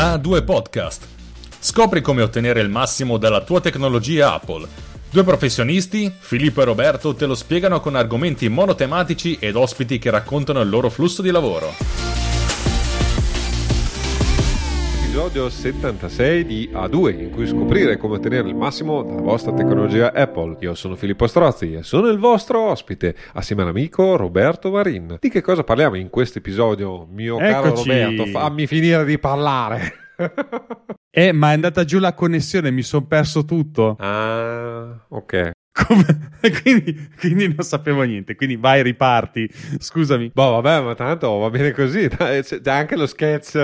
A2 Podcast. Scopri come ottenere il massimo dalla tua tecnologia Apple. Due professionisti, Filippo e Roberto, te lo spiegano con argomenti monotematici ed ospiti che raccontano il loro flusso di lavoro. Episodio 76 di A2 in cui scoprire come ottenere il massimo dalla vostra tecnologia Apple. Io sono Filippo Strozzi e sono il vostro ospite assieme all'amico Roberto Marin. Di che cosa parliamo in questo episodio, mio caro Eccoci. Roberto? Fammi finire di parlare. Eh, ma è andata giù la connessione, mi sono perso tutto. ah, ok. Come- quindi, quindi non sapevo niente. Quindi vai, riparti. Scusami. Boh, vabbè, ma tanto va bene così. C'è c'è anche lo sketch.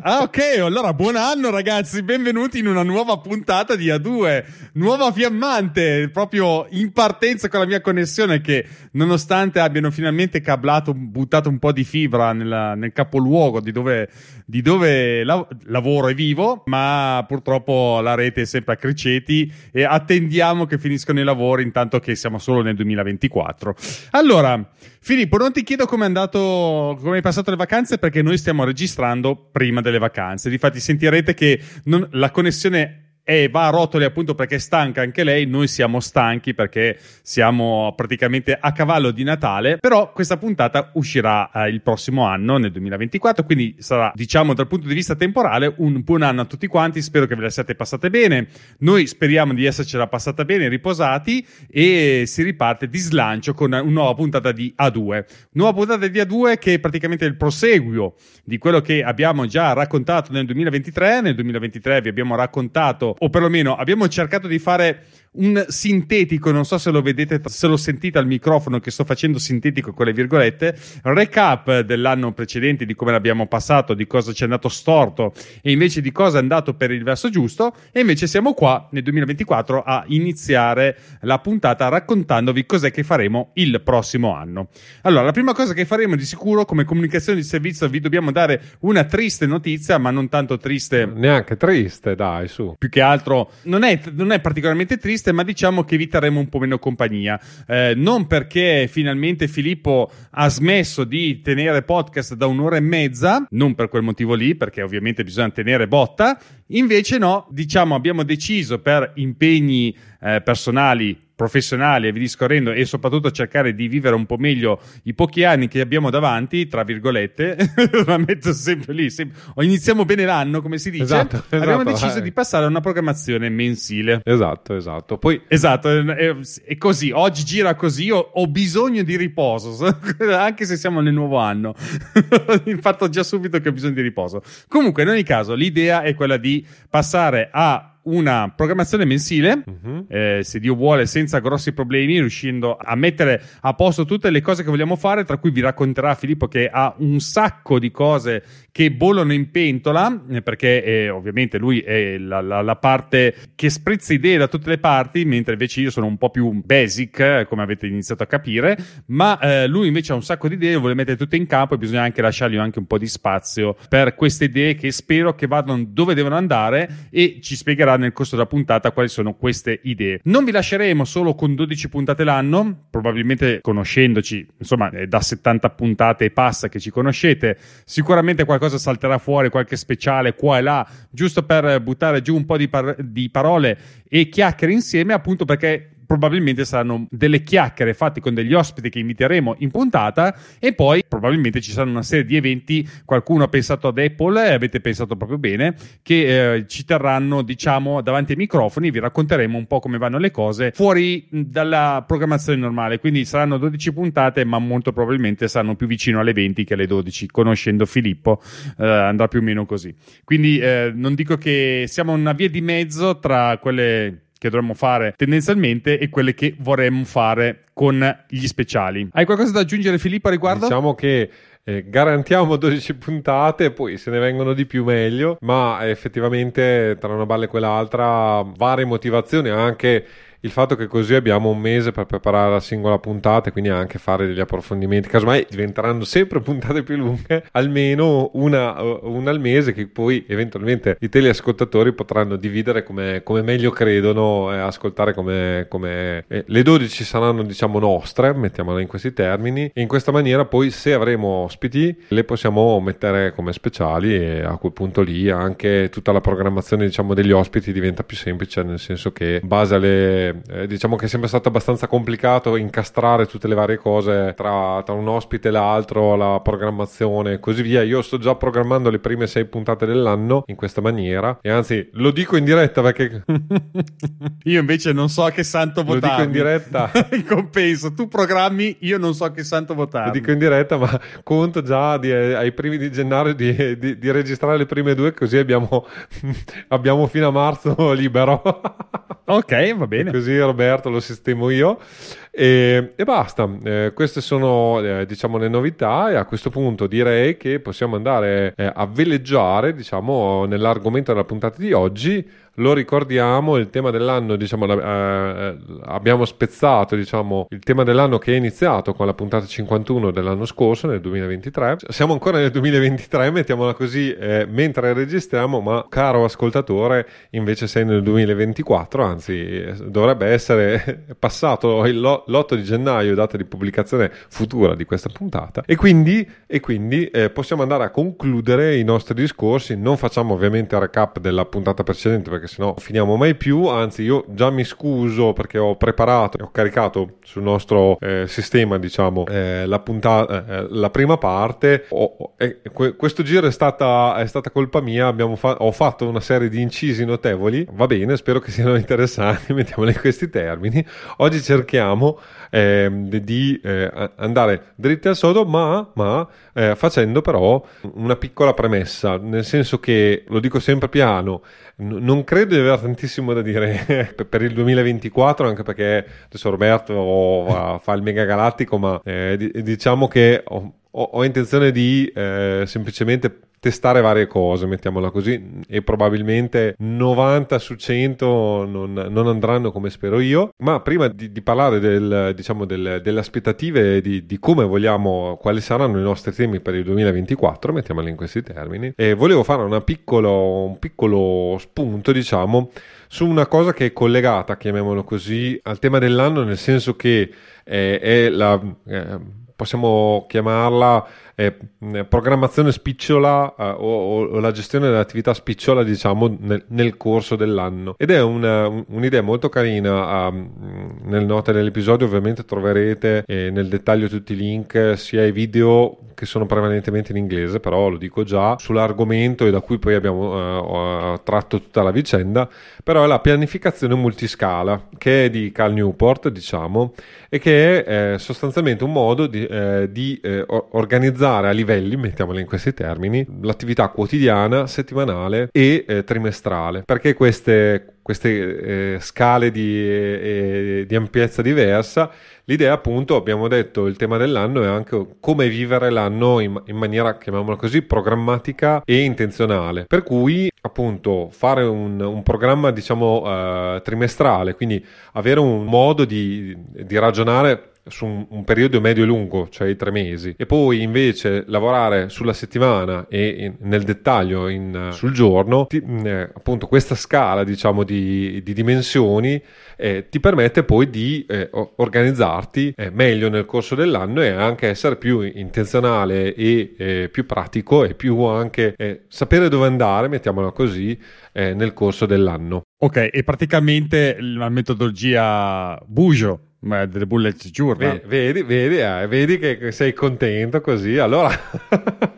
Ah, ok. Allora, buon anno, ragazzi. Benvenuti in una nuova puntata di A2. Nuova fiammante, proprio in partenza con la mia connessione. Che nonostante abbiano finalmente cablato, buttato un po' di fibra nella- nel capoluogo di dove, di dove la- lavoro e vivo, ma purtroppo la rete è sempre a criceti e attendiamo che finiscano i lavori intanto che siamo solo nel 2024. Allora, Filippo, non ti chiedo come è andato, come hai passato le vacanze perché noi stiamo registrando prima delle vacanze. Difatti sentirete che non- la connessione è, va a rotoli appunto perché è stanca anche lei, noi siamo stanchi perché siamo praticamente a cavallo di Natale, però questa puntata uscirà eh, il prossimo anno, nel 2024, quindi sarà diciamo dal punto di vista temporale un buon anno a tutti quanti, spero che ve la siate passate bene, noi speriamo di essercela passata bene, riposati e si riparte di slancio con una nuova puntata di A2. Nuova puntata di A2 che è praticamente il proseguio di quello che abbiamo già raccontato nel 2023. Nel 2023 vi abbiamo raccontato, o perlomeno abbiamo cercato di fare un sintetico, non so se lo vedete, se lo sentite al microfono che sto facendo sintetico con le virgolette, recap dell'anno precedente, di come l'abbiamo passato, di cosa ci è andato storto e invece di cosa è andato per il verso giusto e invece siamo qua nel 2024 a iniziare la puntata raccontandovi cos'è che faremo il prossimo anno. Allora, la prima cosa che faremo di sicuro come comunicazione di servizio vi dobbiamo dare una triste notizia, ma non tanto triste Neanche triste, dai, su. più che altro non è, non è particolarmente triste, ma diciamo che vi terremo un po' meno compagnia. Eh, non perché finalmente Filippo ha smesso di tenere podcast da un'ora e mezza, non per quel motivo lì, perché ovviamente bisogna tenere botta. Invece, no, diciamo, abbiamo deciso per impegni eh, personali professionali e vi discorrendo e soprattutto cercare di vivere un po' meglio i pochi anni che abbiamo davanti, tra virgolette, la metto sempre lì, sem- o iniziamo bene l'anno come si dice, Esatto, abbiamo esatto, deciso eh. di passare a una programmazione mensile. Esatto, esatto. Poi Esatto, è, è- è così, oggi gira così, ho, ho bisogno di riposo, anche se siamo nel nuovo anno. Infatti ho già subito che ho bisogno di riposo. Comunque, in ogni caso, l'idea è quella di passare a una programmazione mensile, Mhm. eh, se Dio vuole, senza grossi problemi, riuscendo a mettere a posto tutte le cose che vogliamo fare, tra cui vi racconterà Filippo che ha un sacco di cose che bollono in pentola, eh, perché eh, ovviamente lui è la, la- la parte che sprizza idee da tutte le parti, mentre invece io sono un po' più basic, eh, come avete iniziato a capire, ma eh, lui invece ha un sacco di idee, vuole mettere tutte in campo e bisogna anche lasciargli anche un po' di spazio per queste idee che spero che vadano dove devono andare e ci spiegherà nel corso della puntata quali sono queste idee. Non vi lasceremo solo con 12 puntate l'anno, probabilmente conoscendoci, insomma, è da 70 puntate e passa che ci conoscete, sicuramente qualcosa salterà fuori, qualche speciale qua e là, giusto per buttare giù un po' di, par- di parole e chiacchiere insieme, appunto perché probabilmente saranno delle chiacchiere fatte con degli ospiti che inviteremo in puntata e poi probabilmente ci saranno una serie di eventi. Qualcuno ha pensato ad Apple e avete pensato proprio bene che eh, ci terranno diciamo davanti ai microfoni. Vi racconteremo un po' come vanno le cose fuori dalla programmazione normale. Quindi saranno 12 puntate ma molto probabilmente saranno più vicino alle 20 che alle 12 conoscendo Filippo eh, andrà più o meno così. Quindi eh, non dico che siamo una via di mezzo tra quelle che dovremmo fare tendenzialmente e quelle che vorremmo fare con gli speciali. Hai qualcosa da aggiungere Filippo a riguardo? Diciamo che eh, garantiamo 12 puntate, poi se ne vengono di più meglio, ma effettivamente tra una balla e quell'altra varie motivazioni anche il fatto che così abbiamo un mese per preparare la singola puntata e quindi anche fare degli approfondimenti, casomai diventeranno sempre puntate più lunghe, almeno una, una al mese che poi eventualmente i teleascoltatori potranno dividere come, come meglio credono e ascoltare come, come eh, le 12 saranno diciamo nostre, mettiamola in questi termini, e in questa maniera poi se avremo ospiti le possiamo mettere come speciali e a quel punto lì anche tutta la programmazione diciamo degli ospiti diventa più semplice nel senso che in base alle eh, diciamo che è sempre stato abbastanza complicato incastrare tutte le varie cose tra, tra un ospite e l'altro la programmazione e così via. Io sto già programmando le prime sei puntate dell'anno in questa maniera e anzi lo dico in diretta perché io invece non so a che santo votare lo dico in diretta. In compenso. Tu programmi io non so a che santo votare lo dico in diretta ma conto già di, ai primi di gennaio di, di, di registrare le prime due così abbiamo, abbiamo fino a marzo libero. Ok va bene così Roberto lo sistemo io. E, e basta, eh, queste sono eh, diciamo le novità e a questo punto direi che possiamo andare eh, a veleggiare diciamo nell'argomento della puntata di oggi lo ricordiamo, il tema dell'anno, diciamo, eh, abbiamo spezzato diciamo, il tema dell'anno che è iniziato con la puntata 51 dell'anno scorso, nel 2023. Siamo ancora nel 2023, mettiamola così, eh, mentre registriamo, ma caro ascoltatore, invece sei nel 2024, anzi dovrebbe essere passato l'8 di gennaio, data di pubblicazione futura di questa puntata. E quindi, e quindi eh, possiamo andare a concludere i nostri discorsi. Non facciamo ovviamente recap della puntata precedente perché se no finiamo mai più. Anzi, io già mi scuso perché ho preparato e ho caricato sul nostro eh, sistema, diciamo, eh, la, puntata, eh, la prima parte. Oh, que- questo giro è stata, è stata colpa mia. Fa- ho fatto una serie di incisi notevoli. Va bene, spero che siano interessanti. Mettiamoli in questi termini. Oggi cerchiamo ehm, di eh, andare dritti al sodo, ma, ma eh, facendo però una piccola premessa, nel senso che lo dico sempre piano non credo di avere tantissimo da dire per il 2024, anche perché adesso Roberto fa il mega galattico, ma eh, diciamo che ho, ho intenzione di eh, semplicemente testare varie cose, mettiamola così, e probabilmente 90 su 100 non, non andranno come spero io. Ma prima di, di parlare del, diciamo del, delle aspettative di, di, come vogliamo, quali saranno i nostri temi per il 2024, mettiamoli in questi termini, e volevo fare piccolo, un piccolo spunto, diciamo, su una cosa che è collegata, chiamiamolo così, al tema dell'anno, nel senso che eh, è la, eh, possiamo chiamarla eh, programmazione spicciola eh, o, o, la gestione dell'attività spicciola diciamo nel, nel corso dell'anno. Ed è una, un'idea molto carina um, nel note dell'episodio ovviamente troverete eh, nel dettaglio tutti i link sia i video che sono prevalentemente in inglese però lo dico già sull'argomento e da cui poi abbiamo uh, tratto tutta la vicenda però è la pianificazione multiscala che è di Cal Newport diciamo e che è eh, sostanzialmente un modo di, eh, di eh, organizzare a livelli, mettiamolo in questi termini, l'attività quotidiana, settimanale e eh, trimestrale. Perché queste, queste eh, scale di, eh, di ampiezza diversa L'idea, appunto, abbiamo detto, il tema dell'anno è anche come vivere l'anno in, in, maniera, chiamiamola così, programmatica e intenzionale. Per cui, appunto, fare un, un programma, diciamo, uh, trimestrale, quindi avere un modo di, di ragionare su un, un, periodo medio e lungo, cioè i tre mesi, e poi invece lavorare sulla settimana e in, nel dettaglio in, sul giorno, ti, eh, appunto questa scala diciamo di, di dimensioni eh, ti permette poi di eh, organizzarti eh, meglio nel corso dell'anno e anche essere più intenzionale e eh, più pratico e più anche eh, sapere dove andare, mettiamola così, nel corso dell'anno. Ok, e praticamente la metodologia Bujo ma delle bullet journal. Vedi, vedi, eh, vedi che sei contento così, allora...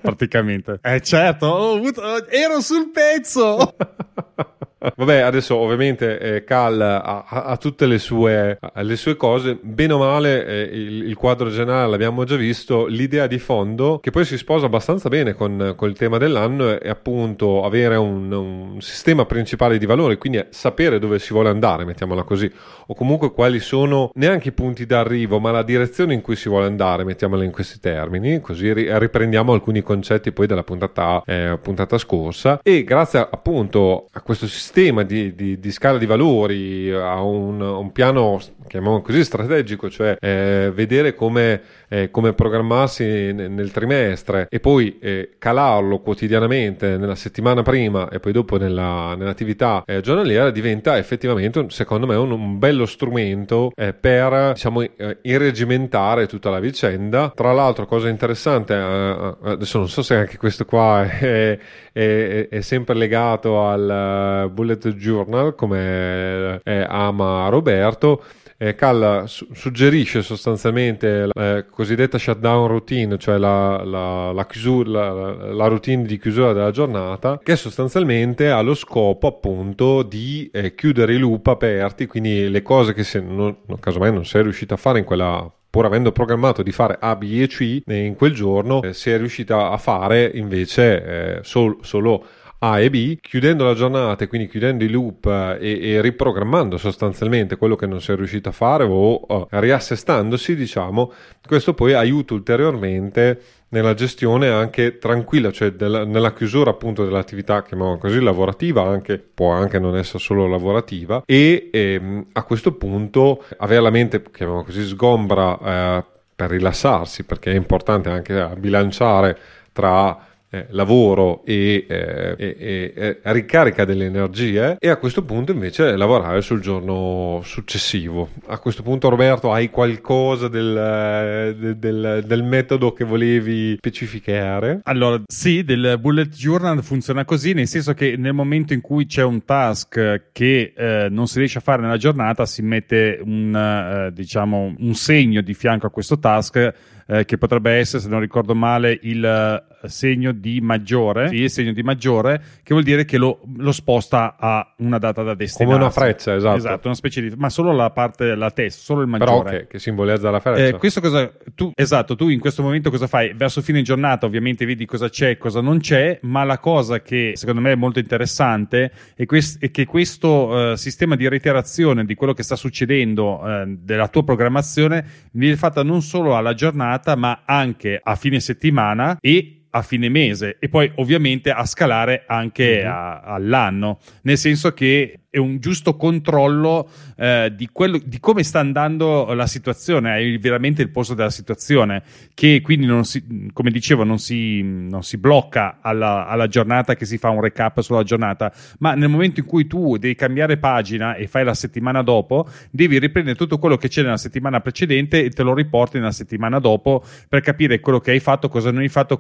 Praticamente. Eh certo, avuto, ero sul pezzo! Vabbè, adesso ovviamente eh, Cal ha, ha, tutte le sue, le sue, cose, bene o male eh, il, il, quadro generale l'abbiamo già visto, l'idea di fondo che poi si sposa abbastanza bene con, con il tema dell'anno è appunto avere un, un, sistema principale di valori, quindi sapere dove si vuole andare, mettiamola così, o comunque quali sono neanche i punti d'arrivo, ma la direzione in cui si vuole andare, mettiamola in questi termini, così ri- riprendiamo alcuni concetti poi della puntata, eh, puntata scorsa. E grazie appunto a questo sistema sistema di, di, di, scala di valori, a un, un piano, chiamiamolo così, strategico, cioè eh, vedere come, eh, come programmarsi nel, trimestre e poi eh, calarlo quotidianamente nella settimana prima e poi dopo nella, nell'attività eh, giornaliera diventa effettivamente, secondo me, un, un bello strumento eh, per diciamo, eh, irregimentare tutta la vicenda. Tra l'altro, cosa interessante, adesso non so se anche questo qua è, è, è sempre legato al bullet journal come ama Roberto eh, Cal su- suggerisce sostanzialmente la eh, cosiddetta shutdown routine, cioè la, la, la, chiusura, la, routine di chiusura della giornata, che sostanzialmente ha lo scopo appunto di eh, chiudere i loop aperti, quindi le cose che se non, casomai non sei riuscito a fare in quella pur avendo programmato di fare A, B e C in quel giorno, eh, si è riuscita a fare invece eh, sol- solo a e B, chiudendo la giornata e quindi chiudendo i loop eh, e, e, riprogrammando sostanzialmente quello che non si è riuscito a fare o uh, riassestandosi, diciamo, questo poi aiuta ulteriormente nella gestione anche tranquilla, cioè della, nella chiusura appunto dell'attività, chiamiamola così, lavorativa, anche, può anche non essere solo lavorativa, e ehm, a questo punto avere la mente, chiamiamola così, sgombra eh, per rilassarsi, perché è importante anche bilanciare tra eh, lavoro e, eh, e, e, ricarica delle energie e a questo punto invece lavorare sul giorno successivo. A questo punto Roberto hai qualcosa del, del, del, del metodo che volevi specificare? Allora sì, del bullet journal funziona così, nel senso che nel momento in cui c'è un task che eh, non si riesce a fare nella giornata si mette un, eh, diciamo, un segno di fianco a questo task eh, che potrebbe essere, se non ricordo male, il eh, segno di maggiore, sì, il segno di maggiore, che vuol dire che lo, lo sposta a una data da destinare. Come una freccia, esatto. Esatto, una specie di... ma solo la parte, la testa, solo il maggiore. Però che, che simboleggia la freccia. Eh, questo cosa... Tu, esatto, tu in questo momento cosa fai? Verso fine giornata ovviamente vedi cosa c'è e cosa non c'è, ma la cosa che secondo me è molto interessante è, quest- è che questo uh, sistema di reiterazione di quello che sta succedendo uh, della tua programmazione viene fatta non solo alla giornata, giornata, ma anche a fine settimana e a fine mese e poi ovviamente a scalare anche mm-hmm. a, all'anno, nel senso che è un giusto controllo eh, di, quello, di, come sta andando la situazione, hai veramente il posto della situazione, che quindi non si, come dicevo non si, non si blocca alla, alla, giornata che si fa un recap sulla giornata, ma nel momento in cui tu devi cambiare pagina e fai la settimana dopo, devi riprendere tutto quello che c'è nella settimana precedente e te lo riporti nella settimana dopo per capire quello che hai fatto, cosa non hai fatto,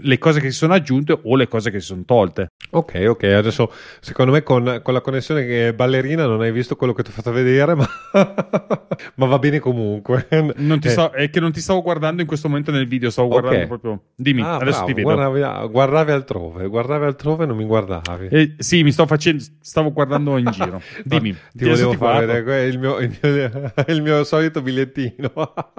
le cose che si sono aggiunte o le cose che si sono tolte. Ok, ok, adesso secondo me con, con la connessione che ballerina non hai visto quello che ti ho fatto vedere, ma, ma va bene comunque. Non eh. sto... È che non ti stavo guardando in questo momento nel video, stavo okay. guardando proprio. Dimmi, ah, adesso bravo. ti vedo. Guardavi, guardavi, altrove, guardavi altrove e non mi guardavi. Eh, sì, mi sto facendo, stavo guardando in giro. Dimmi, ti volevo fare vedere il mio, il, mio, il mio solito bigliettino.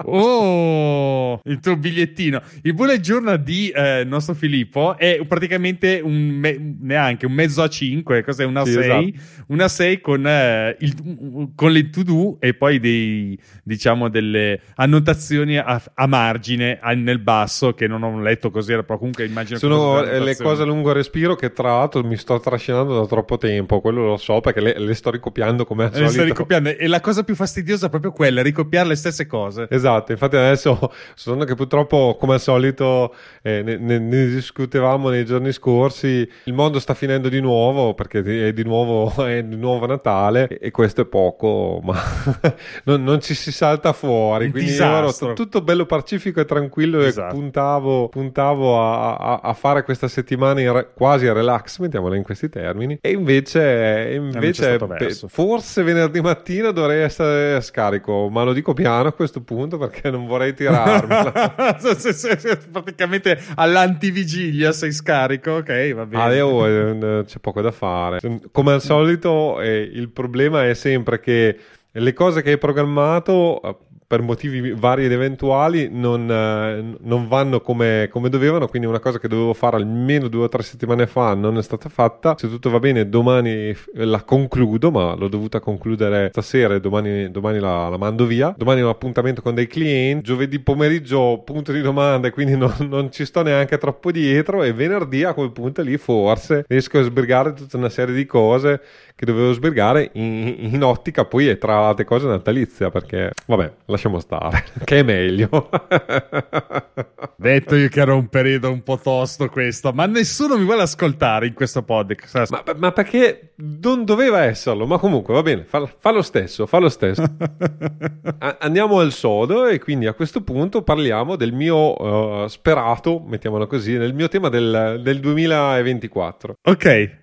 oh, il tuo bigliettino. Il bullet journal di eh, nostro Filippo è praticamente un me- neanche un mezzo a 5, cos'è una sì, 6, esatto. una 6 con, eh, il, con le to do e poi dei, diciamo delle annotazioni a, a margine a, nel basso che non ho letto così, però comunque immagino sono le cose a lungo respiro che tra l'altro mi sto trascinando da troppo tempo, quello lo so perché le, le sto ricopiando come al le solito. Sto ricopiando e la cosa più fastidiosa è proprio quella, ricopiare le stesse cose. Esatto, infatti adesso sono che purtroppo come al solito eh, ne, ne, ne discutevamo nei giorni scorsi, il mondo sta finendo di nuovo perché è di nuovo, è di nuovo Natale e questo è poco, ma non, non, ci si salta fuori. Quindi ero tutto bello pacifico e tranquillo esatto. e puntavo, puntavo a, a, a, fare questa settimana re, quasi a relax, mettiamola in questi termini. E invece, invece pe, forse venerdì mattina dovrei essere scarico, ma lo dico piano a questo punto perché non vorrei tirarmi. Praticamente all'antivigilia sei scarico, ok, va bene. Ah, oh, eh, c'è poco da fare. Come al solito, eh, il problema è sempre che le cose che hai programmato per motivi vari ed eventuali non, eh, non vanno come, come, dovevano, quindi una cosa che dovevo fare almeno due o tre settimane fa non è stata fatta. Se tutto va bene domani la concludo, ma l'ho dovuta concludere stasera e domani, domani la, la, mando via. Domani ho un appuntamento con dei clienti, giovedì pomeriggio punto di domanda, quindi non, non ci sto neanche troppo dietro e venerdì a quel punto lì forse riesco a sbrigare tutta una serie di cose che dovevo sbrigare in, in ottica poi e tra le cose natalizia perché vabbè lasciamo stare che è meglio. Detto io che era un periodo un po' tosto questo ma nessuno mi vuole ascoltare in questo podcast ma, ma perché non doveva esserlo ma comunque va bene fa, fa lo stesso fa lo stesso. A, andiamo al sodo e quindi a questo punto parliamo del mio uh, sperato mettiamolo così nel mio tema del, del 2024 ok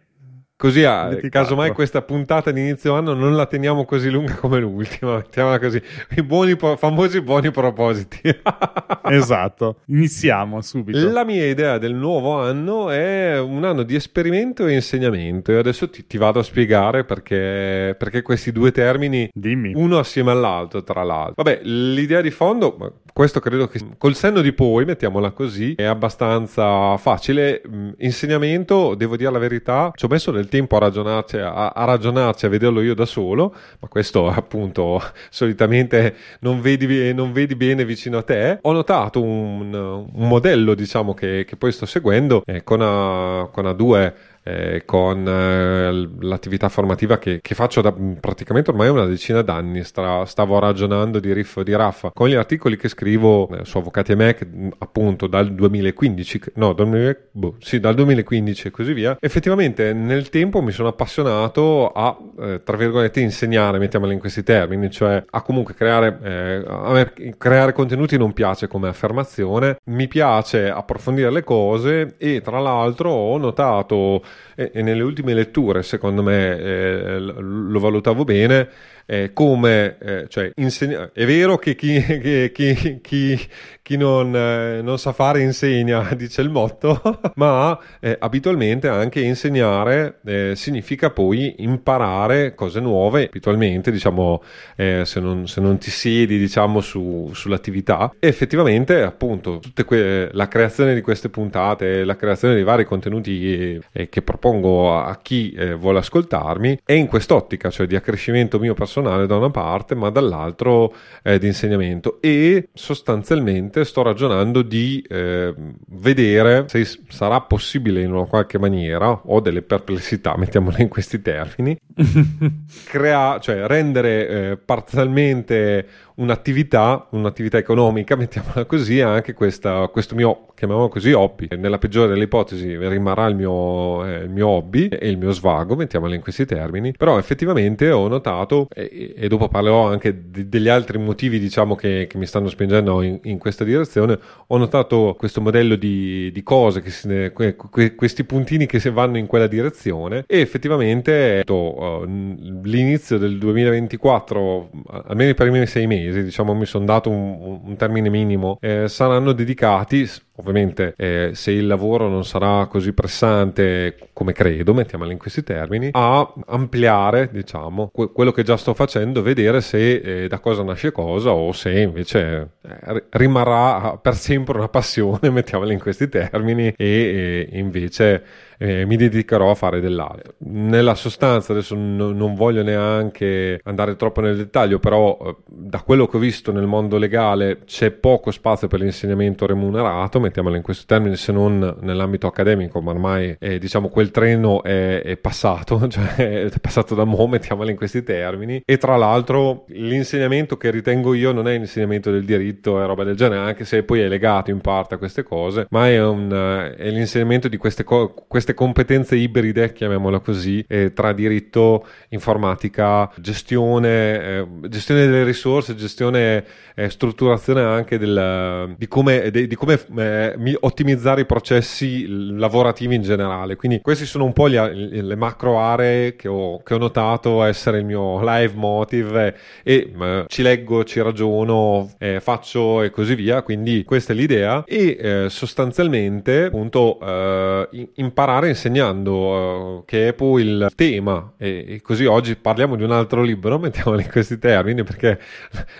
Così, ah, casomai questa puntata di inizio anno non la teniamo così lunga come l'ultima, mettiamola così. I buoni, famosi buoni propositi. esatto, iniziamo subito. La mia idea del nuovo anno è un anno di esperimento e insegnamento e adesso ti, ti vado a spiegare perché, perché, questi due termini, Dimmi. uno assieme all'altro, tra l'altro. Vabbè, l'idea di fondo, questo credo che col senno di poi, mettiamola così, è abbastanza facile. Mm, insegnamento, devo dire la verità, ci ho messo del tempo a ragionarci, a, a ragionarci, a vederlo io da solo, ma questo appunto solitamente non vedi, non vedi bene vicino a te. Ho notato un, un modello, diciamo, che, che, poi sto seguendo eh, con, a, con A2 eh, con eh, l'attività formativa che, che, faccio da praticamente ormai una decina d'anni. Stra, stavo ragionando di riff di raffa con gli articoli che scrivo eh, su Avvocati e Mac, appunto dal 2015, no, dal, boh, sì, dal 2015 e così via. Effettivamente nel tempo mi sono appassionato a, eh, tra virgolette, insegnare, mettiamola in questi termini, cioè a comunque creare, eh, a me creare contenuti non piace come affermazione, mi piace approfondire le cose e tra l'altro ho notato e, e nelle ultime letture, secondo me, eh, lo valutavo bene, eh, come, eh, cioè, insegna- è vero che chi, che, chi, chi, chi non, eh, non, sa fare insegna, dice il motto, ma eh, abitualmente anche insegnare eh, significa poi imparare cose nuove, abitualmente diciamo eh, se non, se, non, ti siedi diciamo su, sull'attività e effettivamente appunto que- la creazione di queste puntate, la creazione dei vari contenuti che propongo a, a chi vuole ascoltarmi è in quest'ottica, cioè di accrescimento mio personale da una parte ma dall'altro di insegnamento. E sostanzialmente sto ragionando di eh, vedere se sarà possibile in una qualche maniera, ho delle perplessità, mettiamole in questi termini, crea- cioè rendere eh, parzialmente un'attività, un'attività economica, mettiamola così, anche questa, questo mio, chiamiamolo così, hobby. Nella peggiore delle ipotesi rimarrà il mio, eh, il mio hobby e il mio svago, mettiamolo in questi termini, però effettivamente ho notato, e, e dopo parlerò anche di, degli altri motivi, diciamo, che, che mi stanno spingendo in, in, questa direzione, ho notato questo modello di, di cose, si, que, que, questi puntini che si vanno in quella direzione e effettivamente uh, l'inizio del 2024, almeno per i primi sei mesi, mesi, diciamo mi sono dato un, un termine minimo, eh, saranno dedicati ovviamente eh, se il lavoro non sarà così pressante come credo, mettiamolo in questi termini, a ampliare diciamo que- quello che già sto facendo, vedere se eh, da cosa nasce cosa o se invece eh, rimarrà per sempre una passione, mettiamola in questi termini, e invece eh, mi dedicherò a fare dell'altro. Nella sostanza, adesso n- non voglio neanche andare troppo nel dettaglio, però eh, da quello che ho visto nel mondo legale c'è poco spazio per l'insegnamento remunerato, mettiamola in questo termine, se non nell'ambito accademico, ma ormai eh, diciamo quel treno è, è passato, cioè è passato da mo', mettiamola in questi termini. E tra l'altro l'insegnamento che ritengo io non è l'insegnamento del diritto e roba del genere, anche se poi è legato in parte a queste cose, ma è, un, è l'insegnamento di queste, co- queste competenze ibride, chiamiamola così, eh, tra diritto, informatica, gestione, eh, gestione delle risorse, gestione e strutturazione anche del, di come, di, di come eh, ottimizzare i processi lavorativi in generale. Quindi queste sono un po' gli, le macro aree che ho, che ho, notato essere il mio live motive e eh, ci leggo, ci ragiono, eh, faccio e così via. Quindi questa è l'idea e eh, sostanzialmente appunto eh, imparare insegnando, uh, che è poi il tema, e, e, così oggi parliamo di un altro libro, mettiamolo in questi termini, perché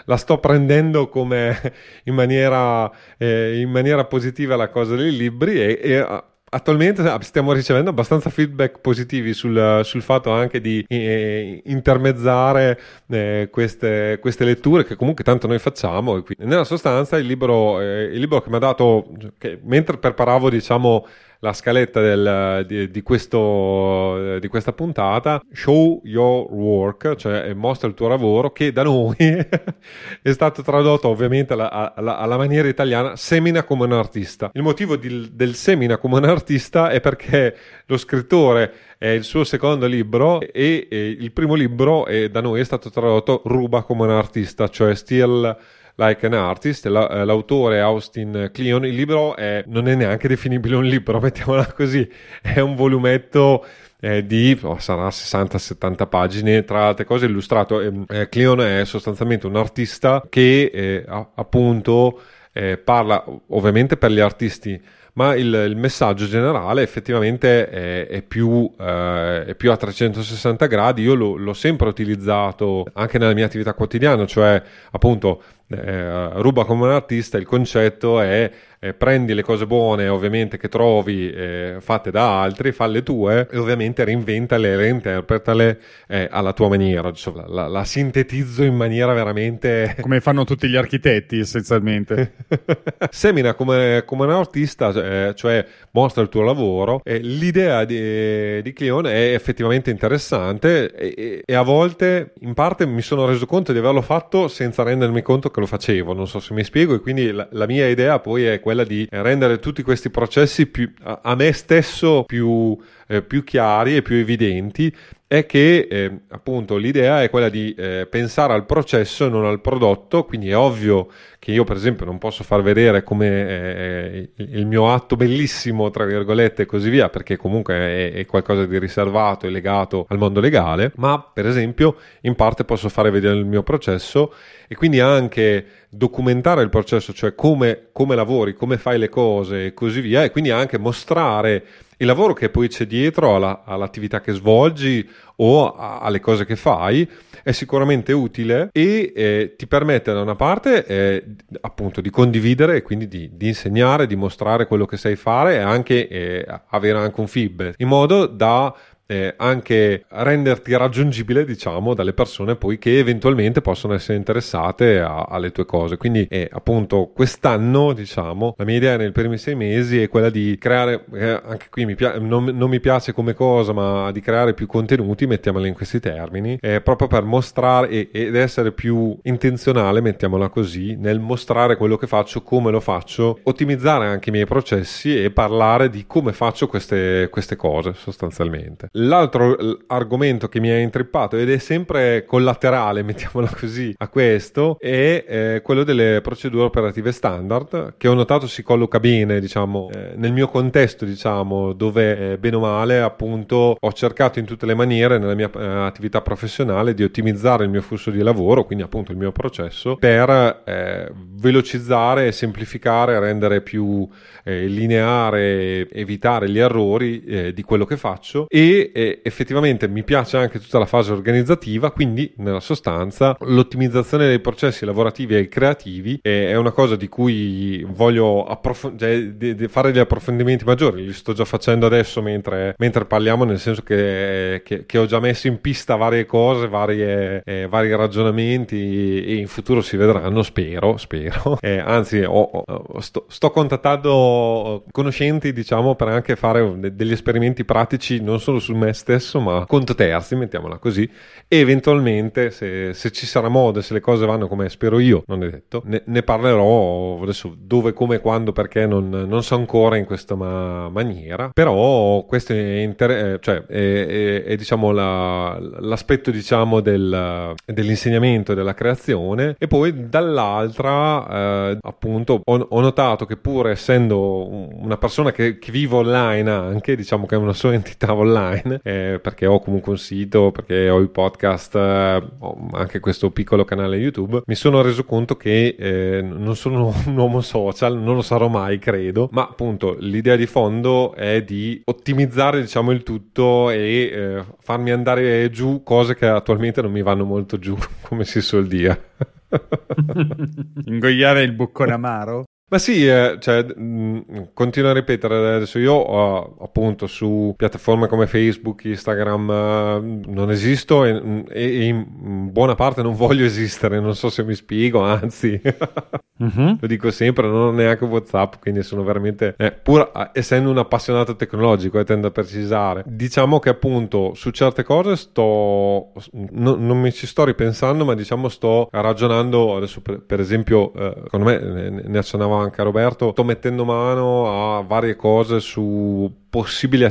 la sto prendendo come in maniera, eh, in maniera positiva la cosa dei libri e, e Attualmente stiamo ricevendo abbastanza feedback positivi sul, sul fatto anche di eh, intermezzare eh, queste, queste, letture che comunque tanto noi facciamo. Nella sostanza il libro, eh, il libro che mi ha dato, che, mentre preparavo diciamo la scaletta del, di, di, questo, di, questa puntata, Show Your Work, cioè mostra il tuo lavoro, che da noi è stato tradotto ovviamente alla, alla, alla, maniera italiana, semina come un artista. Il motivo di, del semina come un artista è perché lo scrittore è il suo secondo libro e, e il primo libro è, da noi è stato tradotto ruba come un artista, cioè still Like an Artist, la, eh, l'autore Austin Kleon, il libro è, non è neanche definibile un libro, mettiamola così, è un volumetto eh, di oh, sarà 60-70 pagine, tra altre cose illustrato. Eh, eh, Cleon è sostanzialmente un artista che eh, appunto eh, parla ovviamente per gli artisti ma il, il, messaggio generale effettivamente è, è, più, eh, è, più, a 360 gradi. Io lo, l'ho sempre utilizzato anche nella mia attività quotidiana, cioè appunto eh, ruba come un artista, il concetto è eh, prendi le cose buone ovviamente che trovi eh, fatte da altri, falle tue e ovviamente reinventale, reinterpretale eh, alla tua maniera, insomma, la, la, sintetizzo in maniera veramente... Come fanno tutti gli architetti essenzialmente. Semina come, come un artista, eh, cioè mostra il tuo lavoro, l'idea di, di Cleon è effettivamente interessante e, e a volte in parte mi sono reso conto di averlo fatto senza rendermi conto che lo facevo, non so se mi spiego, e quindi la, la mia idea poi è quella di rendere tutti questi processi più, a, a me stesso più, eh, più chiari e più evidenti è che eh, appunto l'idea è quella di eh, pensare al processo e non al prodotto, quindi è ovvio che io per esempio non posso far vedere come eh, il mio atto bellissimo, tra virgolette e così via, perché comunque è, è, qualcosa di riservato e legato al mondo legale, ma per esempio in parte posso fare vedere il mio processo e quindi anche documentare il processo, cioè come, come lavori, come fai le cose e così via, e quindi anche mostrare il lavoro che poi c'è dietro alla, all'attività che svolgi o a, alle cose che fai è sicuramente utile e eh, ti permette da una parte eh, appunto di condividere e quindi di, di, insegnare, di mostrare quello che sai fare e anche eh, avere anche un feedback in modo da eh, anche renderti raggiungibile, diciamo, dalle persone poi che eventualmente possono essere interessate a, alle tue cose. Quindi, eh, appunto, quest'anno, diciamo, la mia idea nei primi sei mesi è quella di creare, eh, anche qui mi pia- non, non, mi piace come cosa, ma di creare più contenuti, mettiamola in questi termini, proprio per mostrare e, ed essere più intenzionale, mettiamola così, nel mostrare quello che faccio, come lo faccio, ottimizzare anche i miei processi e parlare di come faccio queste, queste cose sostanzialmente. L'altro argomento che mi ha intrippato ed è sempre collaterale, mettiamola così, a questo è eh, quello delle procedure operative standard che ho notato si colloca bene, diciamo, eh, nel mio contesto, diciamo, dove eh, bene o male, appunto, ho cercato in tutte le maniere nella mia eh, attività professionale di ottimizzare il mio flusso di lavoro, quindi appunto il mio processo, per eh, velocizzare, semplificare, rendere più eh, lineare, evitare gli errori di quello che faccio e e effettivamente mi piace anche tutta la fase organizzativa, quindi nella sostanza l'ottimizzazione dei processi lavorativi e creativi è una cosa di cui voglio approf- cioè, di, di fare degli approfondimenti maggiori, li sto già facendo adesso mentre, mentre parliamo, nel senso che, che, che, ho già messo in pista varie cose, varie, eh, vari ragionamenti e in futuro si vedranno, spero, spero. Eh, anzi, ho, ho, sto, sto contattando conoscenti, diciamo, per anche fare degli esperimenti pratici non solo sul me stesso, ma conto terzi, mettiamola così, e eventualmente se, se ci sarà modo e se le cose vanno come spero io, non è detto, ne, ne parlerò adesso dove, come, quando, perché non, non so ancora in questa ma- maniera, però questo è, inter- eh, cioè, è, è, è diciamo la, l'aspetto diciamo del, dell'insegnamento della creazione e poi dall'altra eh, appunto ho, ho, notato che pur essendo una persona che, che vive online anche, diciamo che è una sua entità online, online, eh, perché ho comunque un sito, perché ho i podcast, eh, ho anche questo piccolo canale YouTube, mi sono reso conto che eh, non sono un uomo social, non lo sarò mai, credo, ma appunto l'idea di fondo è di ottimizzare, diciamo, il tutto e eh, farmi andare giù cose che attualmente non mi vanno molto giù, come si suol dire. Ingoiare il boccone amaro? Ma sì, eh, cioè, mh, mm, continuo a ripetere adesso, io uh, appunto su piattaforme come Facebook, Instagram uh, non esisto e, mm, e, in buona parte non voglio esistere, non so se mi spiego, anzi uh-huh. lo dico sempre, non ho neanche Whatsapp, quindi sono veramente, eh, pur uh, essendo un appassionato tecnologico e eh, tendo a precisare, diciamo che appunto su certe cose sto, no, non mi ci sto ripensando, ma diciamo sto ragionando, adesso per, per esempio, eh, secondo me ne, ne accennava anche a Roberto, sto mettendo mano a varie cose su possibili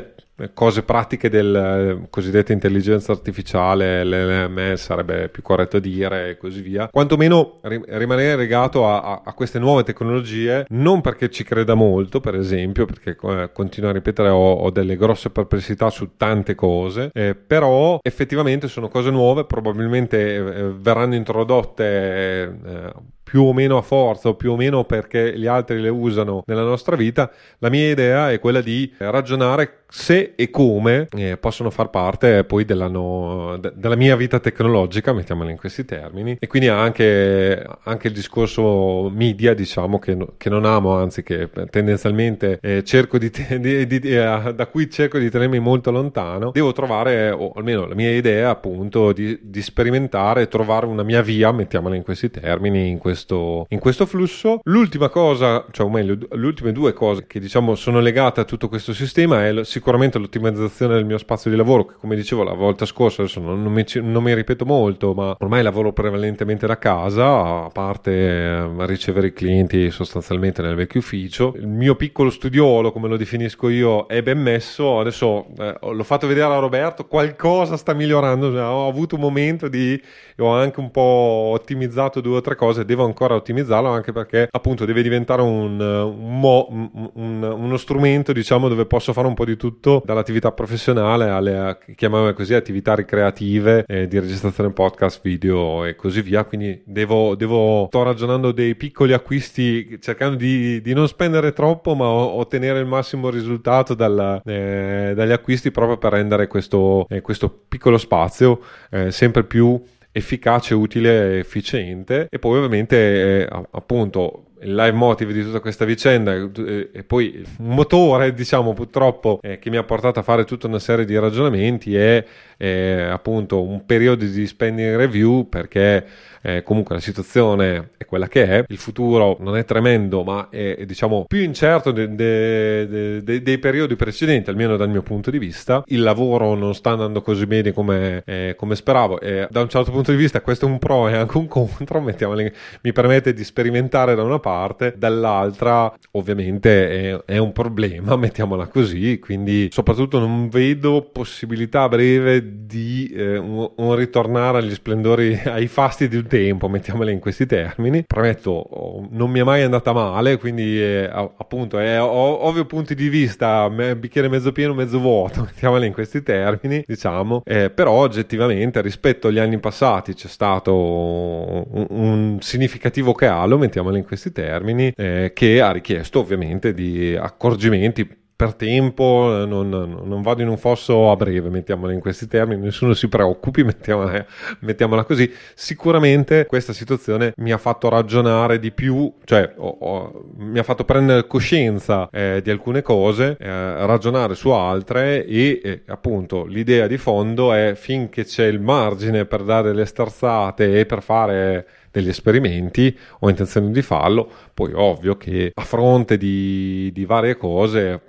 cose pratiche del eh, cosiddetta intelligenza artificiale, l'LM sarebbe più corretto dire e così via, quantomeno ri- rimanere legato a, a, a, queste nuove tecnologie, non perché ci creda molto, per esempio, perché eh, continuo a ripetere ho, ho, delle grosse perplessità su tante cose, eh, però effettivamente sono cose nuove, probabilmente eh, verranno introdotte eh, più o meno a forza o più o meno perché gli altri le usano nella nostra vita, la mia idea è quella di ragionare se e come eh, possono far parte poi della, no, de, della, mia vita tecnologica, mettiamola in questi termini, e quindi anche, anche il discorso media, diciamo, che, che, non amo, anzi che tendenzialmente eh, cerco di, te, di, di, eh, da cui cerco di tenermi molto lontano, devo trovare, o almeno la mia idea appunto, di, di sperimentare, trovare una mia via, mettiamola in questi termini, in questo, in questo flusso. L'ultima cosa, cioè o meglio, le ultime due cose che diciamo sono legate a tutto questo sistema è sicuramente l'ottimizzazione del mio spazio di lavoro, che come dicevo la volta scorsa, adesso non, mi, non mi, ripeto molto, ma ormai lavoro prevalentemente da casa, a parte eh, ricevere i clienti sostanzialmente nel vecchio ufficio. Il mio piccolo studiolo, come lo definisco io, è ben messo. Adesso eh, l'ho fatto vedere a Roberto, qualcosa sta migliorando, cioè, ho avuto un momento di... ho anche un po' ottimizzato due o tre cose, devo ancora ottimizzarlo anche perché appunto deve diventare un, un, mo, un, uno strumento diciamo dove posso fare un po' di tutto dall'attività professionale alle chiamiamole così attività ricreative eh, di registrazione podcast video e così via. Quindi devo, devo sto ragionando dei piccoli acquisti cercando di, di non spendere troppo ma ottenere il massimo risultato dalla, eh, dagli acquisti proprio per rendere questo, eh, questo piccolo spazio eh, sempre più efficace, utile efficiente. E poi ovviamente eh, appunto il live motive di tutta questa vicenda e, e poi un motore diciamo purtroppo eh, che mi ha portato a fare tutta una serie di ragionamenti è eh, appunto un periodo di spending review perché eh, comunque la situazione è quella che è, il futuro non è tremendo ma è, è diciamo più incerto de, de, de, dei periodi precedenti, almeno dal mio punto di vista, il lavoro non sta andando così bene come, eh, come speravo e da un certo punto di vista questo è un pro e anche un contro, mi permette di sperimentare da una parte, dall'altra ovviamente è, è un problema, mettiamola così, quindi soprattutto non vedo possibilità a breve di eh, un, un ritornare agli splendori, ai fasti di un tempo, mettiamole in questi termini. Premetto, non mi è mai andata male, quindi eh, appunto è ovvio punti di vista, bicchiere mezzo pieno, mezzo vuoto, mettiamole in questi termini, diciamo, eh, però oggettivamente rispetto agli anni passati c'è stato un, un significativo calo, mettiamole in questi termini, eh, che ha richiesto ovviamente di accorgimenti per tempo, non, non, vado in un fosso a breve, mettiamola in questi termini, nessuno si preoccupi, mettiamola, mettiamola così. Sicuramente questa situazione mi ha fatto ragionare di più, cioè ho, ho, mi ha fatto prendere coscienza eh, di alcune cose, eh, ragionare su altre e eh, appunto l'idea di fondo è finché c'è il margine per dare le sterzate e per fare degli esperimenti, ho intenzione di farlo, poi ovvio che a fronte di, di varie cose